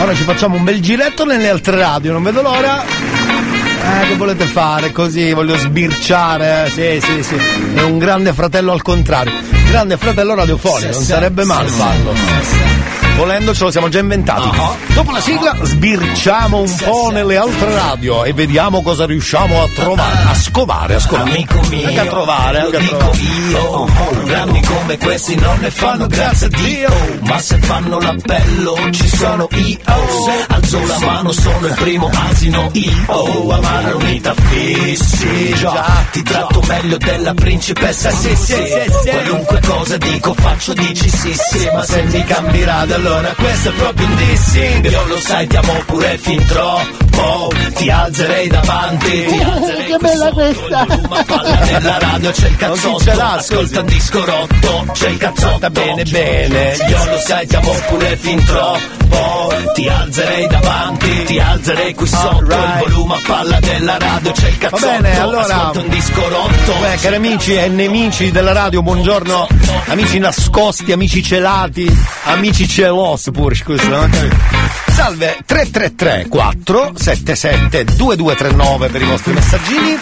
Ora ci facciamo un bel giretto nelle altre radio, non vedo l'ora. Eh, che volete fare? Così voglio sbirciare. Sì, sì, sì. È un grande fratello al contrario. Grande fratello radiofonico, non sarebbe male farlo. Volendo ce lo siamo già inventati. Dopo la sigla sbirciamo un po' nelle altre radio e vediamo cosa riusciamo a trovare. A scovare, a scovare. Amico mio, Anche a trovare, anche a trovare. io, programmi come questi non ne fanno grazie a Dio, ma se fanno l'appello ci sono io, alzo la mano sono il primo asino io, amare unita fissi, già, ti tratto meglio della principessa sì sì, qualunque cosa dico faccio dici sì sì, ma se mi cambi radio allora questo è proprio un dissing, io lo sai ti amo pure fin troppo, ti alzerei davanti, ti alzerei che bella questa! palla nella radio c'è il cazzotto Ascolta un disco rotto C'è il cazzotto Bene bene Io lo sai ti amo pure fin troppo Ti alzerei davanti Ti alzerei qui sotto Il volume a palla della radio C'è il Va cazzotto bene, allora. Ascolta un disco rotto Beh, cari amici e nemici della radio, buongiorno. Amici nascosti, amici celati, amici celos pure, scusa. non ho capito. Salve 333 477 2239 per i vostri messaggini.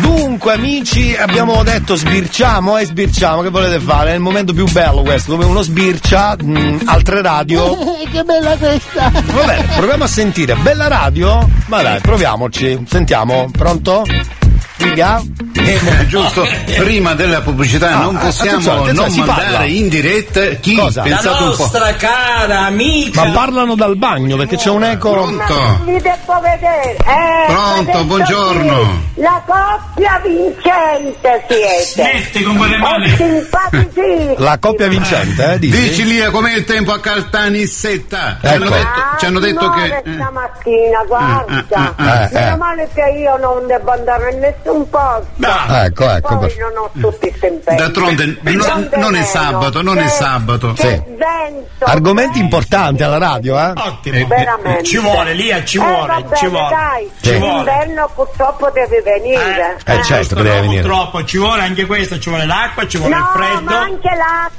Dunque amici abbiamo detto sbirciamo e sbirciamo, che volete fare? È il momento più bello questo, dove uno sbircia mh, altre radio. che bella questa! Va bene, proviamo a sentire. Bella radio? Ma dai, proviamoci. Sentiamo, pronto? Eh, giusto, prima della pubblicità Ah, non ah, possiamo attenzione, attenzione, non mandare parla. in diretta chi Cosa? pensate un po'. cara amica! Ma parlano dal bagno perché c'è un eco. Pronto? Vi devo vedere. Eh, Pronto, buongiorno. La coppia vincente siete. Smetti con quelle mani. La coppia vincente, eh? Dici? Dici Lia com'è il tempo a Caltanissetta? Ci Ecco. hanno detto, ci hanno detto che. Amore, stamattina, guarda. ah, eh. Meno male che io non devo andare in nessun posto. Ecco, ecco. Poi non ho tutti impegni. D'altronde no- Non non è sabato, non è Che- sabato. Che Sì. vento. Argomenti importanti alla radio, eh? Ottimo. Veramente. Ci vuole, Lia, ci Eh, vuole, va bene, ci vuole. Dai, Ci vuole. l'inverno purtroppo deve venire. Eh, certo che deve venire. Purtroppo ci vuole anche questo, ci vuole l'acqua, ci vuole No, il freddo. ma anche l'acqua.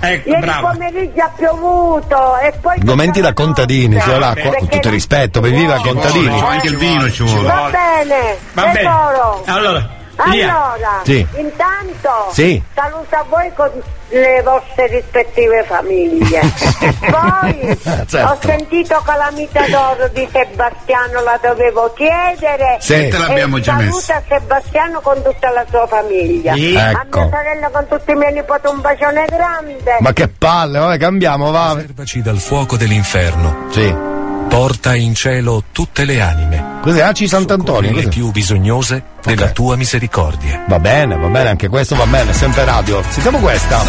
Ecco, Ieri bravo. pomeriggio ha piovuto e poi Argomenti da contadini, cioè l'acqua, con tutto il rispetto, per viva contadini. Ci vuole, anche il vino ci vuole. Va bene, Va bene. Allora. Allora, Sì. intanto Sì. saluto a voi con le vostre rispettive famiglie. Poi Certo. ho sentito Calamita d'Oro di Sebastiano, la dovevo chiedere. Sì. E te l'abbiamo E già saluta Sebastiano con tutta la sua famiglia. Sì. A Ecco. mia sorella con tutti i miei nipoti un bacione grande. Ma che palle, vabbè, cambiamo, va. Preservaci dal fuoco dell'inferno. Sì. Porta in cielo tutte le anime. Cos'è Aci Sant'Antonio? Le più bisognose della tua misericordia. Va bene, va bene, anche questo va bene, sempre radio. Sentiamo questa.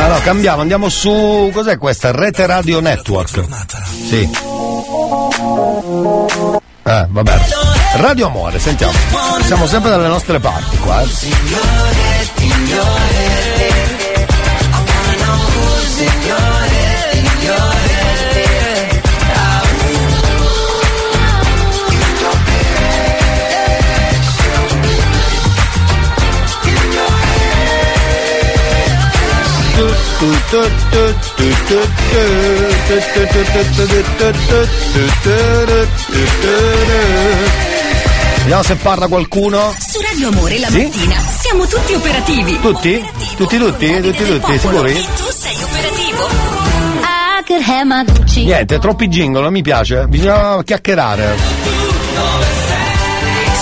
No, no, cambiamo, andiamo su. Cos'è questa? Rete Radio Network. Sì. Eh, vabbè. Radio Amore, sentiamo. Siamo sempre dalle nostre parti qua, eh. Vediamo se parla qualcuno. Su Radio Amore la Sì? mattina siamo tutti operativi. Tutti? Tutti, tutti? Tutti, tutti, sicuri? Tu Niente, troppi jingle, non mi piace. Bisogna chiacchierare.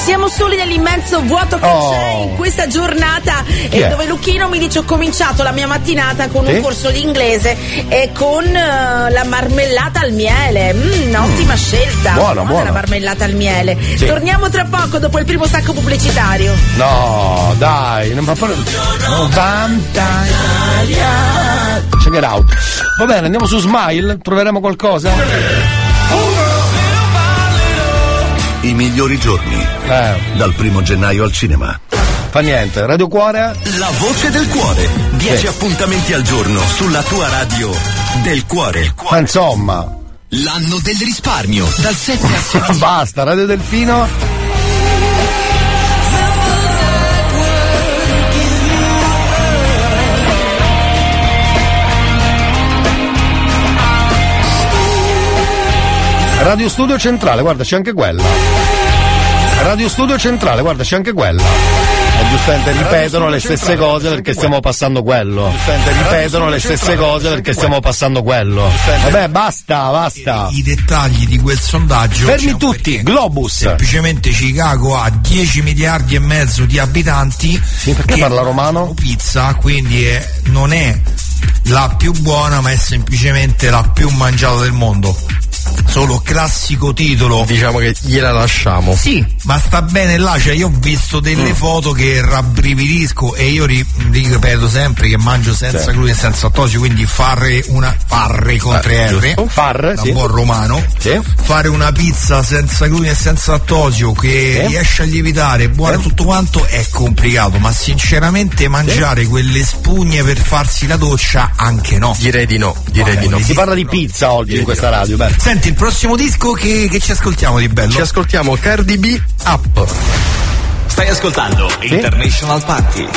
Siamo soli nell'immenso vuoto che Oh. c'è in questa giornata e è? dove Lucchino mi dice ho cominciato la mia mattinata con Sì? un corso di inglese e con eh, la marmellata al miele. Mm, ottima scelta. Buona, buona. la marmellata al miele. Sì. Torniamo tra poco dopo il primo stacco pubblicitario. No, dai, non fa fare. No. Check it out. Va bene, andiamo su Smile, troveremo qualcosa? I migliori giorni. Eh. Dal primo gennaio al cinema. Fa niente, Radio Cuore? La voce del cuore. 10 Sì. appuntamenti al giorno sulla tua radio del cuore. Ma insomma. L'anno del risparmio. Dal 7 al 16. Basta, Radio Delfino. Radio Studio Centrale, guarda, c'è anche quella. Radio Studio Centrale, guarda, c'è anche quella. E giustamente ripetono le stesse cose perché stiamo passando quello. Giustamente ripetono le stesse cose perché stiamo passando quello. Vabbè, basta, basta. I dettagli di quel sondaggio. Fermi tutti. Globus. Semplicemente Chicago ha 10 miliardi e mezzo di abitanti. Sì, perché parla romano? Pizza, quindi è- non è la più buona, ma è semplicemente la più mangiata del mondo. Solo classico titolo. Diciamo che gliela lasciamo. Sì, ma sta bene là, cioè io ho visto delle Mm. foto che rabbrividisco e io ri- ripeto sempre che mangio senza Sì. glutine e senza lattosio, quindi fare una farre con tre R, giusto. Farre, da sì. buon romano, Sì. fare una pizza senza glutine e senza lattosio che Sì. riesce a lievitare, buona Sì. tutto quanto è complicato, ma sinceramente mangiare quelle spugne per farsi la doccia anche no. Direi di no, direi di no. Si parla di pizza oggi in questa radio, beh. Senti, il prossimo disco che, che ci ascoltiamo di bello? Ci ascoltiamo Cardi B Up. Stai ascoltando International Party.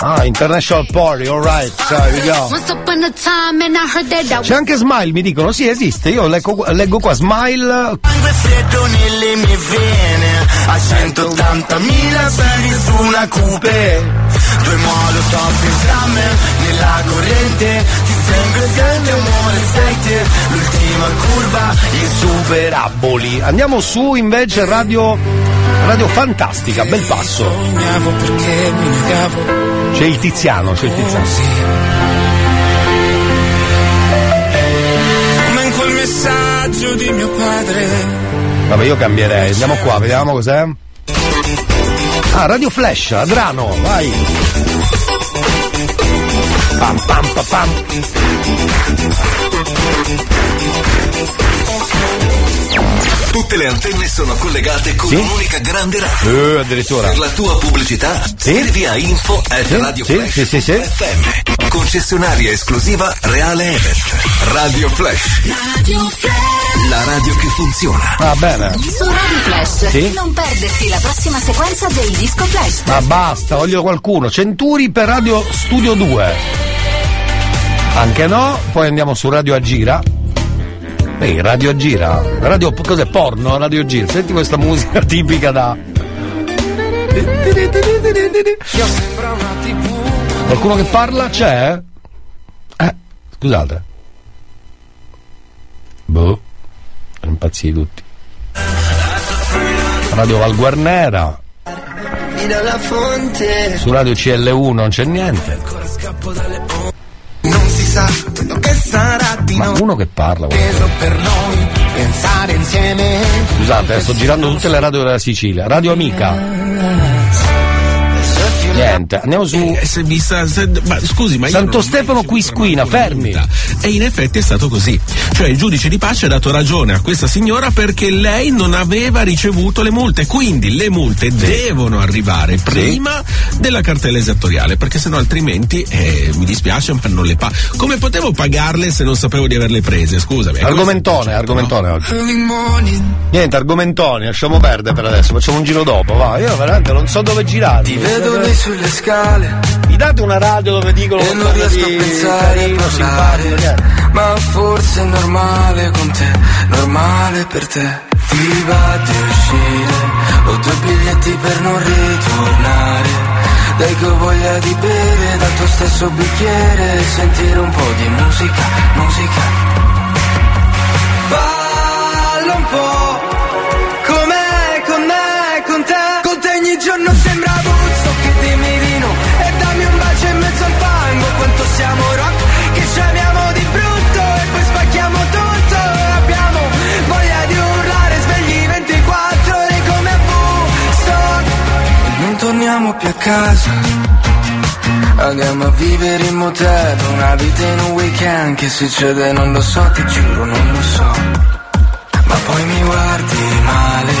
Ah, International Party, alright, so here we go. C'è anche Smile, mi dicono, sì esiste, io leggo, leggo qua Smile, Sangue freddo nelle mie vene A 180.000 piedi su una coupe Due molotov in fiamme Nella corrente Ti sembra sente amore sente L'ultima curva Il super Peraboli. Andiamo su invece Radio, radio Fantastica, bel passo. C'è il Tiziano, c'è il Tiziano. Come in quel messaggio di mio padre. Vabbè, io cambierei. Andiamo qua, vediamo cos'è. Ah, Radio Flash, Adrano, vai. Pam pam pam pam. Tutte le antenne sono collegate con Sì? un'unica grande radio. Eh, addirittura. Per la tua pubblicità scrivi a info at Sì, Radio sì, Flash sì, sì, sì. FM. Concessionaria esclusiva Reale Event. Radio Flash. Radio Flash. La radio che funziona. Va bene. Su Radio Flash. Sì? Non perderti la prossima sequenza del disco Flash. Ma basta, voglio qualcuno. Centuri per Radio Studio 2. Anche no, poi andiamo su Radio Agira. Ehi, Radio Agira. Radio, cos'è? Porno? Radio Agira. Senti questa musica tipica da. Qualcuno che parla? C'è? Eh, scusate. Boh. Impazziti tutti. Radio Valguarnera. Su Radio CL1 non c'è niente. Sa quello che sarà di Ma noi. uno che parla. Peso per noi, pensare insieme. Scusate, sto girando tutte le radio della Sicilia. Radio Amica. Niente, andiamo su. Eh, se mi sta- se- ma scusi, ma io Santo Stefano Quisquina, fermi. E in effetti è stato così. Cioè il giudice di pace ha dato ragione a questa signora perché lei non aveva ricevuto le multe. Quindi le multe devono arrivare prima della cartella esattoriale, perché sennò altrimenti eh, mi dispiace, ma non le pago. Come potevo pagarle se non sapevo di averle prese? Scusami. Argomentone, argomentone oggi. Niente, argomentoni, lasciamo perdere per adesso, facciamo un giro dopo, va. Io veramente non so dove girare. Ti vedo lì sulle scale Mi date una radio dove dicono e non riesco a pensare carino, a parlare. Ma forse è normale con te, normale per te. Ti va di uscire, ho due biglietti per non ritornare. Dai che ho voglia di bere dal tuo stesso bicchiere e sentire un po' di musica, musica. Balla un po', com'è con me, con te. Con te ogni giorno sembra Buzzo più a casa. Andiamo a vivere in motel, una vita in un weekend Che succede non lo so, ti giuro non lo so. Ma poi mi guardi male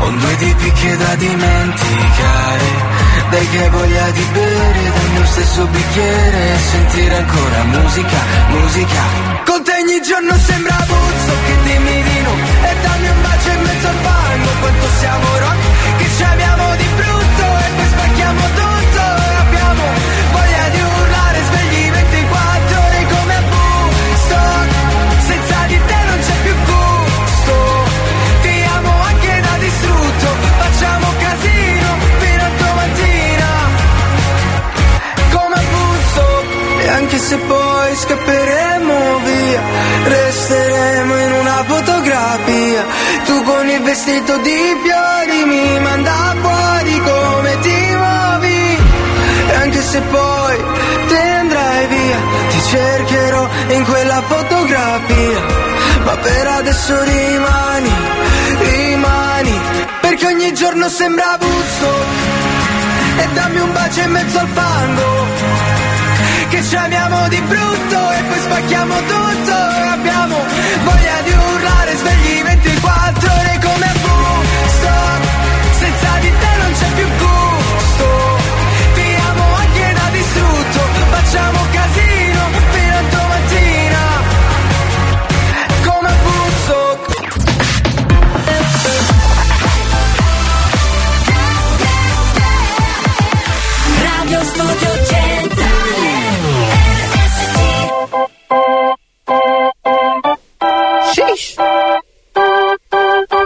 Ho due tipi che da dimenticare. Dai che voglia di bere dal mio stesso bicchiere E sentire ancora musica, musica. Con te ogni giorno sembra Buzzo che dimmi di no E dammi un bacio in mezzo al fango Quanto siamo rock che ci amiamo di brutto se poi scapperemo via Resteremo in una fotografia. Tu con il vestito di fiori Mi manda fuori se poi te andrai via, ti cercherò in quella fotografia. Ma per adesso rimani, rimani, perché ogni giorno sembra Buzzo. E dammi un bacio in mezzo al fango, che ci amiamo di brutto e poi spacchiamo tutto. E abbiamo voglia di urlare svegli 24 ore come a Woodstock. Senza di te non c'è più gusto.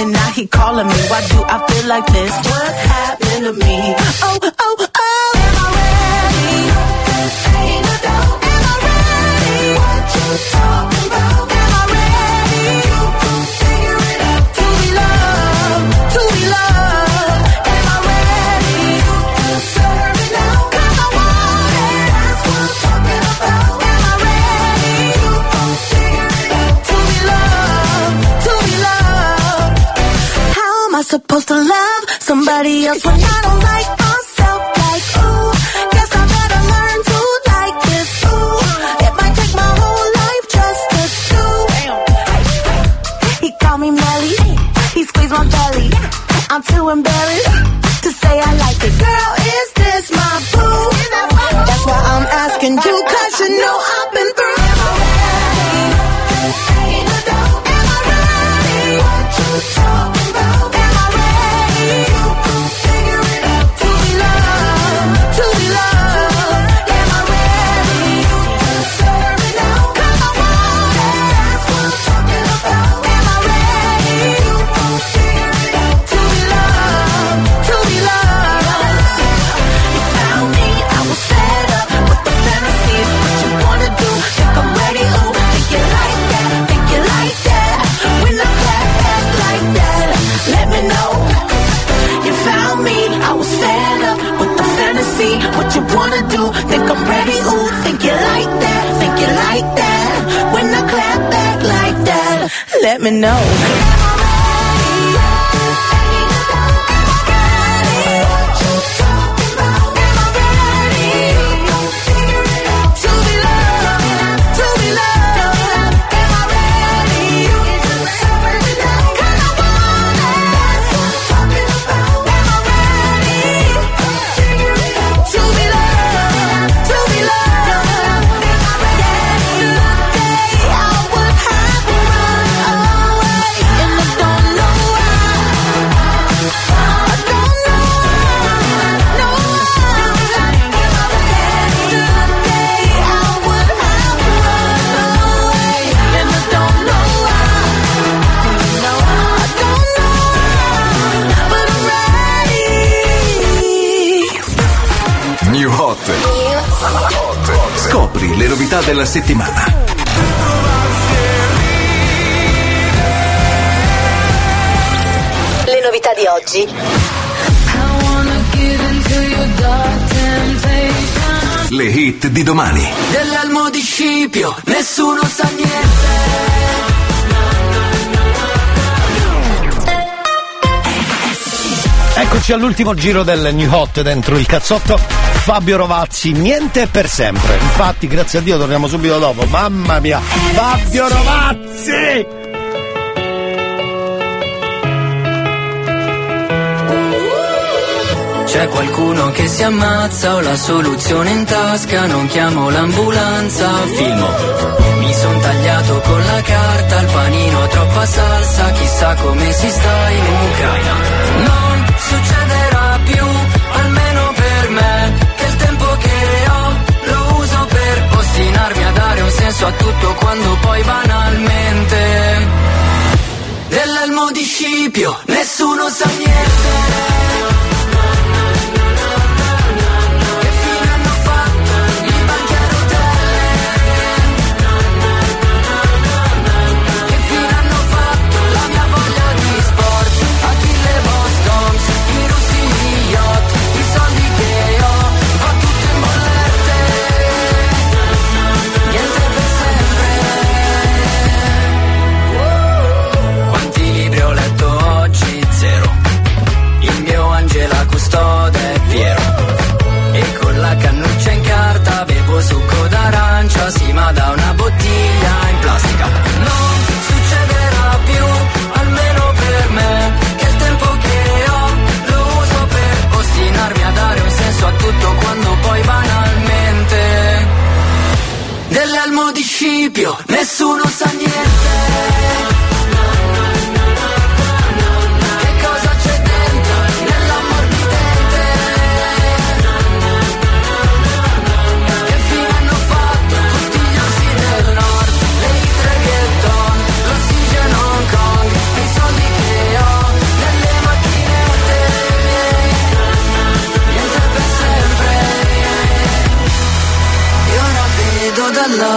And now he calling me. Why do I feel like this? What's happened to me? Oh, oh, oh. Am I ready? Ain't no doubt. Am I ready? What you talking supposed to love somebody else when I don't like myself? Like, ooh, guess I better learn to like this. Ooh, it might take my whole life just to do. He called me Melly, he squeezed my belly. I'm too embarrassed to say I like wanna do. Think I'm pretty, ooh, think you like that, think you like that. When I clap back like that, let me know. Della settimana. Le novità di oggi. Le hit di domani. Dell'elmo di Scipio, nessuno sa niente. Eccoci all'ultimo giro del New Hot dentro il cazzotto. Fabio Rovazzi, niente per sempre. Infatti, grazie a Dio, torniamo subito dopo. Mamma mia, Fabio Rovazzi! C'è qualcuno che si ammazza, ho la soluzione in tasca, non chiamo l'ambulanza, filmo. Mi son tagliato con la carta, il panino ha troppa salsa, chissà come si sta in Ucraina. Non succederà più, almeno per me, che il tempo che ho lo uso per ostinarmi a dare un senso a tutto quando poi banalmente dell'elmo di Scipio nessuno sa niente. D'arancia, sì ma da una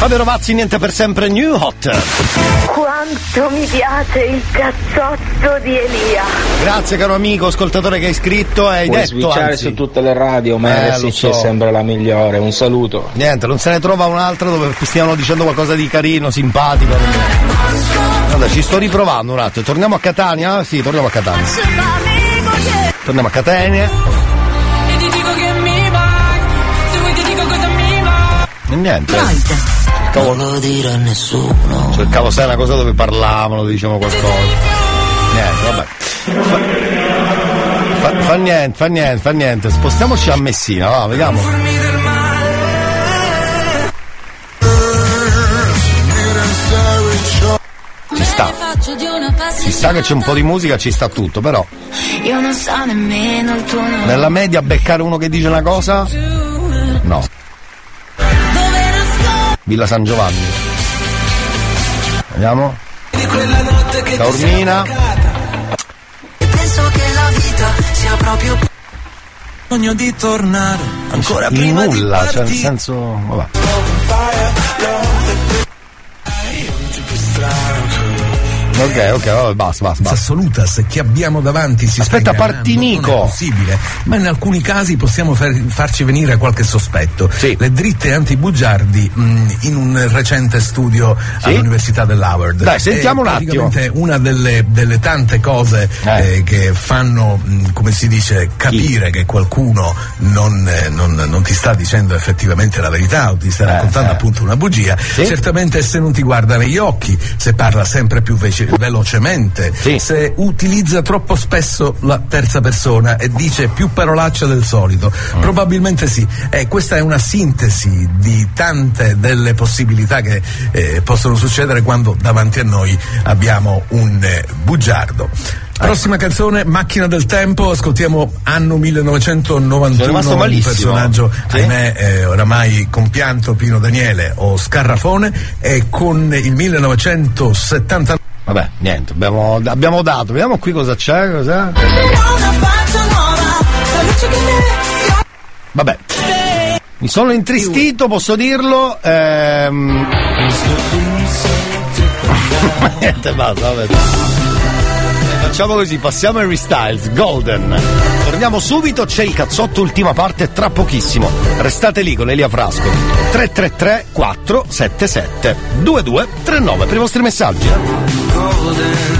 Fabio Rovazzi, niente per sempre New Hot. Quanto mi piace il cazzotto di Elia. Grazie caro amico, ascoltatore che hai scritto e hai Puoi detto switchare anzi. su tutte le radio, ma Eh, RSC so. è sempre la migliore. Un saluto. Niente, non se ne trova un'altra dove stiano dicendo qualcosa di carino, simpatico. Guarda, ci sto riprovando un attimo. Torniamo a Catania? Sì, torniamo a Catania. Torniamo a Catania. E ti dico Cercavo, Non lo dire a nessuno. cercavo sai una cosa dove parlavano, dicevano qualcosa. Niente, vabbè. Fa, fa- fa niente, fa niente, fa niente. Spostiamoci a Messina, va, vediamo. Ci sta. Ci sta che c'è un po' di musica, ci sta tutto, però Io non so nemmeno il tuo nome. nella media beccare uno che dice una cosa? No. Villa San Giovanni. Vediamo. Taormina. E penso che la vita sia proprio bisogno di tornare ancora prima di nulla, cioè nel senso. Vabbè. Ok, ok, vabbè, basta, basta, basta. assoluta se chi abbiamo davanti si Aspetta, non è possibile. Ma in alcuni casi possiamo far- farci venire qualche sospetto. Le dritte antibugiardi mh, in un recente studio all'Università dell'Howard. Dai, sentiamo È un attimo. una delle, delle tante cose eh, che fanno mh, come si dice capire che qualcuno non, eh, non- non ti sta dicendo effettivamente la verità o ti sta raccontando appunto una bugia certamente se non ti guarda negli occhi se parla sempre più velocemente. Se utilizza troppo spesso la terza persona e dice più parolacce del solito. Probabilmente sì. E questa è una sintesi di tante delle possibilità che eh, possono succedere quando davanti a noi abbiamo un eh, bugiardo. Prossima canzone, Macchina del Tempo, ascoltiamo anno 1991, Sono rimasto un personaggio, Sì? ahimè, eh, oramai compianto Pino Daniele o Scarrafone, e con il 1979 Vabbè, niente, abbiamo, abbiamo dato. Vediamo qui cosa c'è. Cos'è? Vabbè. Mi sono intristito, posso dirlo. Ehm... Niente, basta, vabbè. Facciamo così, passiamo a Restyles, Golden. Torniamo subito, c'è il cazzotto ultima parte tra pochissimo. Restate lì con Elia Frasco. 333 477 2239 per i vostri messaggi. golden,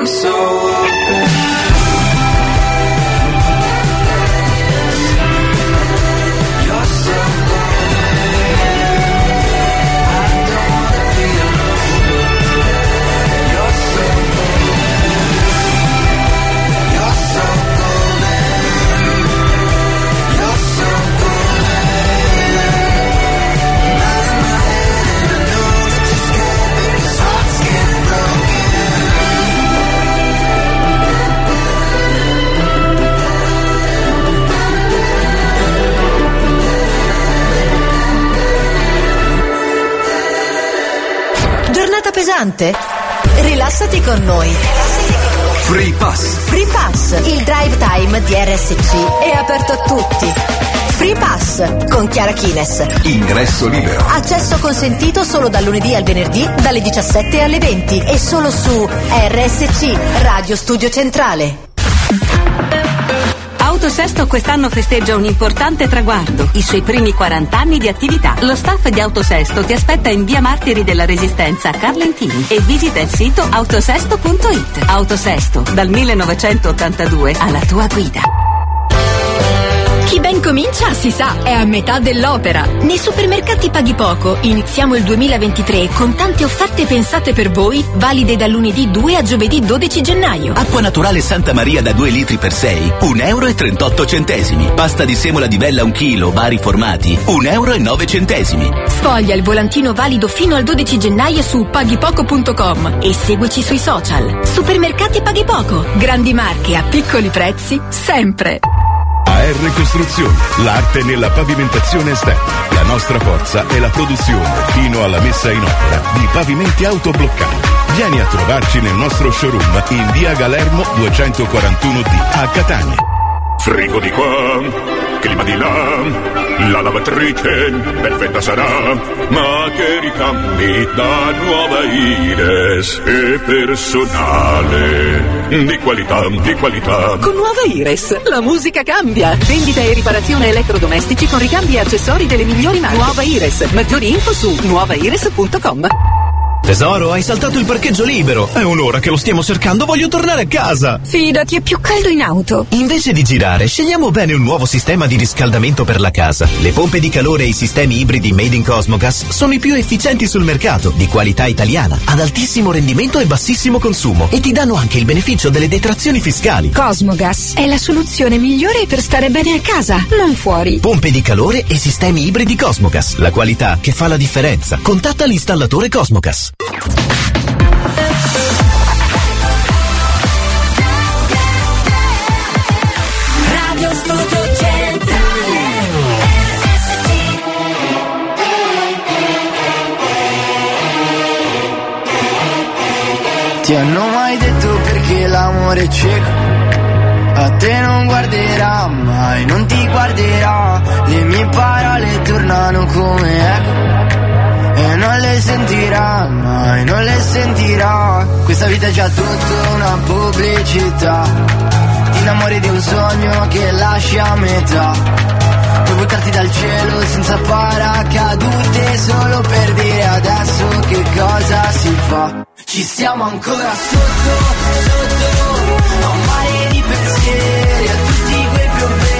I'm so Pesante? Rilassati con noi. Free Pass. Free Pass, il drive time di RSC è aperto a tutti. Free Pass con Chiara Kines. Ingresso libero. Accesso consentito solo dal lunedì al venerdì dalle 17 alle 20 e solo su RSC, Radio Studio Centrale. Autosesto quest'anno festeggia un importante traguardo, i suoi primi 40 anni di attività. Lo staff di Autosesto ti aspetta in via Martiri della Resistenza a Carlentini e visita il sito autosesto.it. Autosesto, dal 1982 alla tua guida. Chi ben comincia, si sa, è a metà dell'opera. Nei supermercati Paghi Poco iniziamo il 2023 con tante offerte pensate per voi, valide da lunedì 2 a giovedì 12 gennaio. Acqua naturale Santa Maria da 2 litri per 6, 1 euro e 38 centesimi. Pasta di semola di bella 1 chilo, vari formati, 1 euro e 9 centesimi. Sfoglia il volantino valido fino al 12 gennaio su paghipoco.com e seguici sui social. Supermercati Paghi Poco, grandi marche a piccoli prezzi, sempre. AR Costruzioni, l'arte nella pavimentazione esterna. La nostra forza è la produzione fino alla messa in opera di pavimenti autobloccati. Vieni a trovarci nel nostro showroom in via Galermo 241D a Catania. Frigo di qua, clima di là, la lavatrice perfetta sarà, ma che ricambi da nuova Ires e personale. Di qualità, di qualità. Con nuova Ires, la musica cambia. Vendita e riparazione elettrodomestici con ricambi e accessori delle migliori marche. Nuova Ires. Maggiori info su nuovaires.com. Tesoro, hai saltato il parcheggio libero. È un'ora che lo stiamo cercando, voglio tornare a casa. Fidati, è più caldo in auto. Invece di girare, scegliamo bene un nuovo sistema di riscaldamento per la casa. Le pompe di calore e i sistemi ibridi made in Cosmogas sono i più efficienti sul mercato, di qualità italiana, ad altissimo rendimento e bassissimo consumo e ti danno anche il beneficio delle detrazioni fiscali. Cosmogas è la soluzione migliore per stare bene a casa, non fuori. Pompe di calore e sistemi ibridi Cosmogas, la qualità che fa la differenza. Contatta l'installatore Cosmogas. Ti hanno mai detto perché l'amore è cieco? A te non guarderà mai, non ti guarderà. Le mie parole tornano come eco. Le sentirà mai, non le sentirà. Questa vita è già tutta una pubblicità. Ti innamori di un sogno che lasci a metà. Puoi buttarti dal cielo senza paracadute solo per dire adesso che cosa si fa. Ci stiamo ancora sotto, sotto, a un mare di pensieri, a tutti quei problemi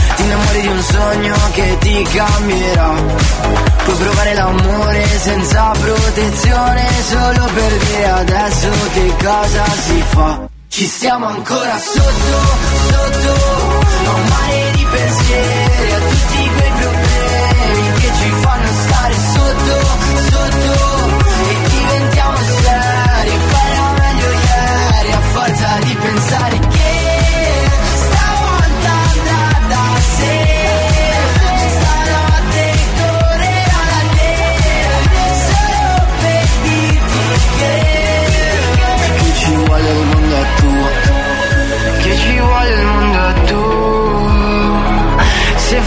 Ti innamori di un sogno che ti cambierà. Puoi provare l'amore senza protezione solo per dire adesso che cosa si fa. Ci stiamo ancora sotto, sotto, a un mare di pensieri, a tutti quei problemi che ci fanno stare sotto, sotto, e diventiamo seri, poi era meglio ieri, a forza di pensare che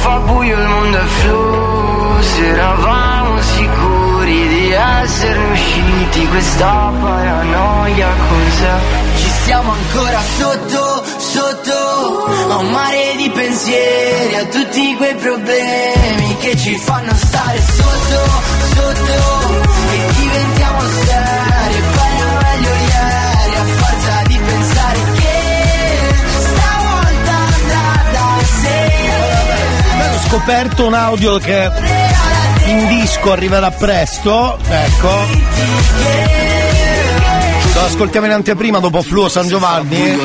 fa buio il mondo è flu, se eravamo sicuri di essere usciti, questa paranoia cos'è? Ci stiamo ancora sotto, sotto, a un mare di pensieri, a tutti quei problemi che ci fanno stare sotto, sotto, e diventiamo seri, aperto un audio che in disco arriverà presto. Ecco. Lo ascoltiamo in anteprima dopo Fluo San Giovanni.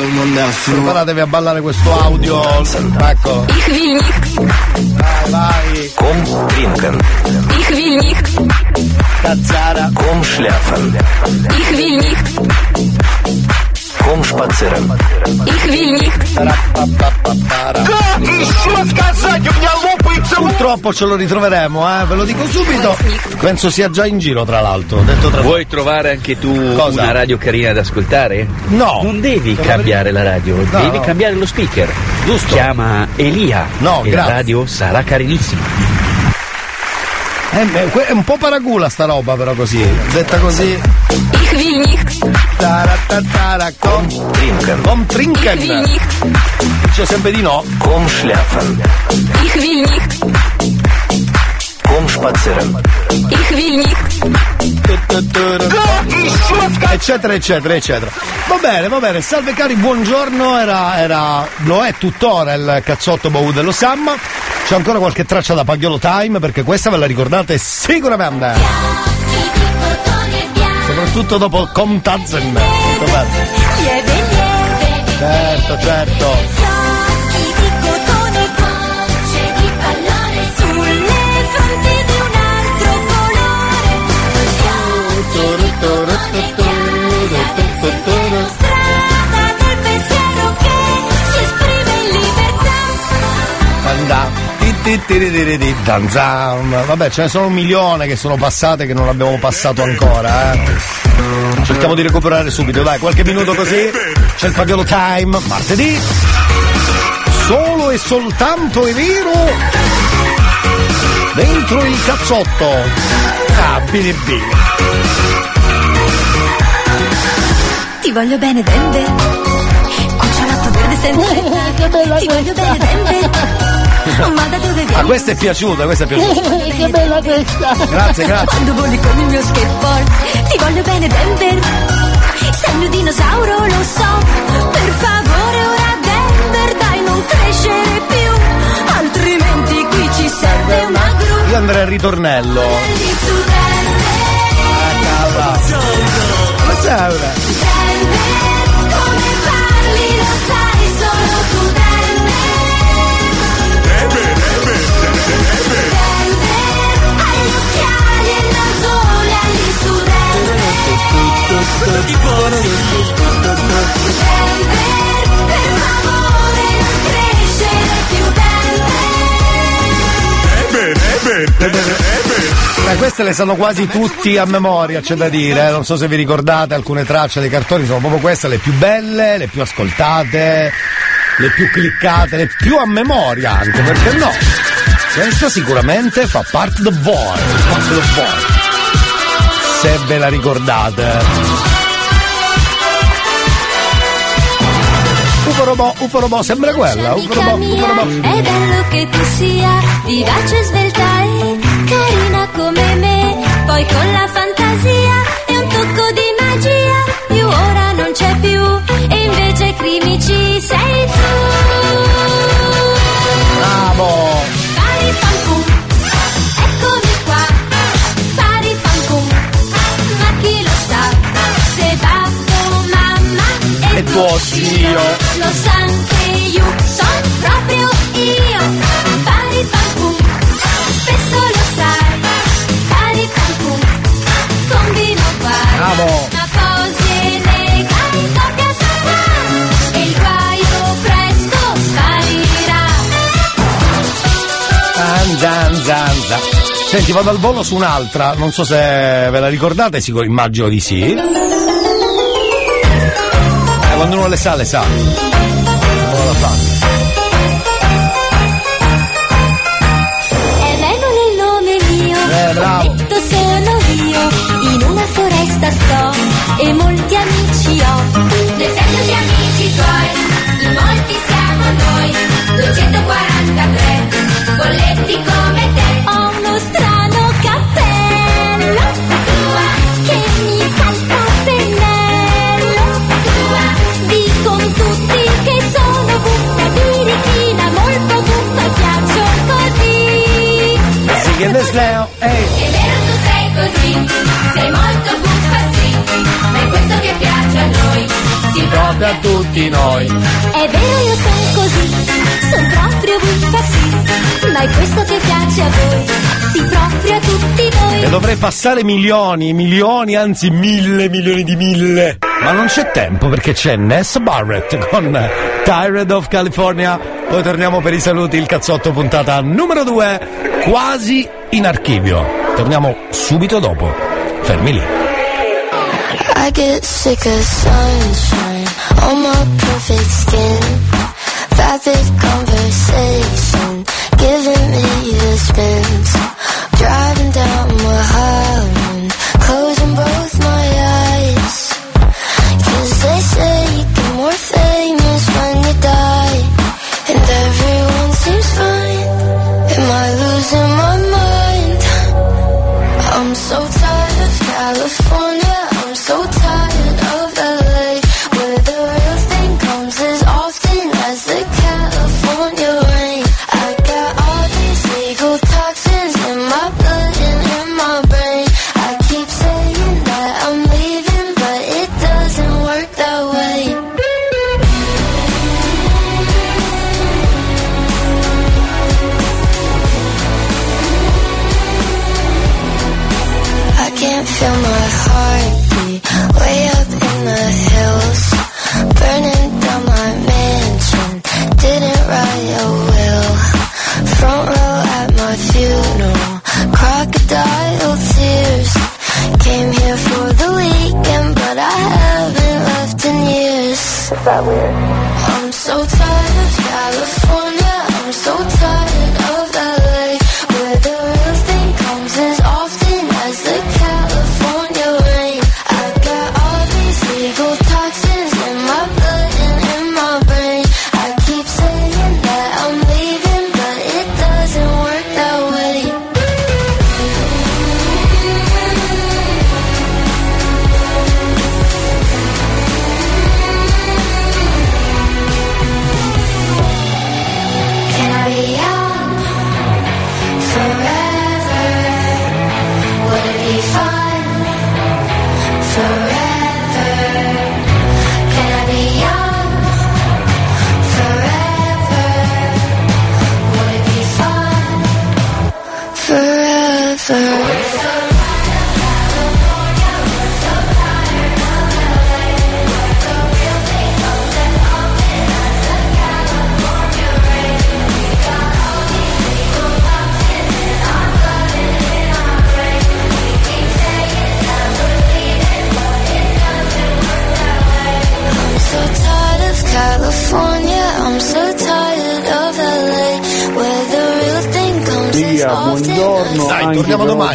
Preparatevi a ballare questo audio. Ecco. Vai, vai. Komm trinken. Ich will nicht, Cazzara. Komm schlafen. ich will nicht, Komm spazieren. ich will nicht. Purtroppo ce lo ritroveremo, eh, ve lo dico subito. Penso sia già in giro, tra l'altro. Detto tra Vuoi trovare anche tu Cosa? una radio carina da ascoltare? No. Non devi la cambiare la radio, No, devi no. cambiare lo speaker. Giusto. Chiama Elia. No, e grazie. la radio sarà carinissima. Eh, è un po' paragula sta roba, però così. Detta così. Ich will nicht, Taratatara, com Trinken. com trinken. ich will nicht, Dice sempre di no. Komm schlafen. ich will nicht, Komm spazieren. ich will nicht. Eccetera, eccetera, eccetera. Va bene, va bene. Salve cari, buongiorno. Era, era, lo è tuttora il cazzotto Bau dello Sam. C'è ancora qualche traccia da Pagliolo Time perché questa ve la ricordate sicuramente. Soprattutto dopo Comtazen. Certo, certo. Vabbè, ce ne sono un milione che sono passate che non abbiamo passato ancora, eh. Cerchiamo di recuperare subito, dai, qualche minuto così. C'è il Pagliolo Time, martedì. Solo e soltanto è vero. Dentro il cazzotto. Ah, bene bene. Ti voglio bene Denver Cucciolotto verde senza Ti voglio bene Denver Ma da dove vieni? Ah, questa è piaciuta, questa è piaciuta. che bella questa Grazie, grazie. Quando voli con il mio skateboard Ti voglio bene Denver Sei un dinosauro lo so Per favore ora Denver Dai non crescere più Altrimenti qui ci serve una gru Io andrei al ritornello. Su Denver Cos'è ora? Crescere più Denver Beh, queste le sanno quasi tutti a memoria, c'è da dire. eh. Non so se vi ricordate alcune tracce dei cartoni, sono proprio queste le più belle, le più ascoltate, le più cliccate, le più a memoria anche, perché no? Questa sicuramente fa parte the boy. Se ve la ricordate. Ufo robot, ufo robot, sembra quella, ufo robot, ufo robot. È bello che tu sia vivace e svelta e carina come me. Poi con la fantasia e un tocco di magia, più ora non c'è più. E invece crimici sei tu. Bravo! Pari pam pum, eccomi zan. Senti, vado al volo su un'altra, non so se ve la ricordate, sicuro, immagino di sì. Eh, quando uno le sa, le sa. e molti amici ho. L'esempio di amici tuoi, in molti siamo noi, 243, colletti come te. Ho uno strano cappello, tua, che mi calza pennello, tua, dicono tutti che sono buffa, birichina, molto buffa, piaccio così. Sì, che Leo, ehi! Hey. È vero, tu sei così, sei molto buffa, sì proprio a tutti noi. È vero io sono così, sono proprio buffa sì, ma è questo che piace a voi, sì proprio a tutti noi. E dovrei passare milioni, milioni, anzi mille milioni di mille. Ma non c'è tempo perché c'è Ness Barrett con Tired of California. Poi torniamo per i saluti, il cazzotto puntata numero 2, quasi in archivio. Torniamo subito dopo. Fermi lì. I get sick of sunshine on my perfect skin. Vapid conversation giving me the spins. Driving down my closing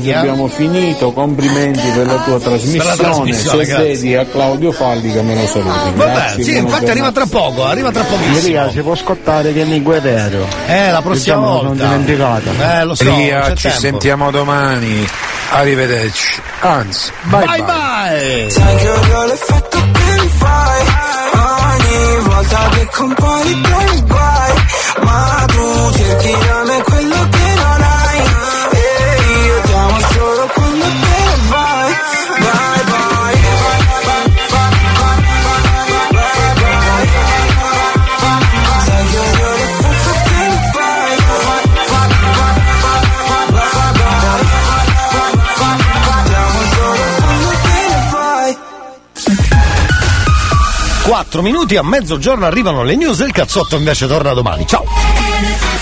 oggi abbiamo finito. Complimenti per la tua trasmissione. trasmissione, Se grazie. vedi a Claudio Falli che me lo saluti. Vabbè, Grazie, sì, infatti arriva tra poco, arriva tra pochissimo. Lia, si può scottare che mi guerrero. Eh, la prossima Diciamo, volta. sono dimenticato. Eh, lo so, non c'è ci tempo. sentiamo domani. Arrivederci. Anzi, bye Bye bye. bye. Ogni volta che compari dei guai Ma tu cerchi da me quello che 4 minuti a mezzogiorno arrivano le news e il cazzotto invece torna domani. Ciao.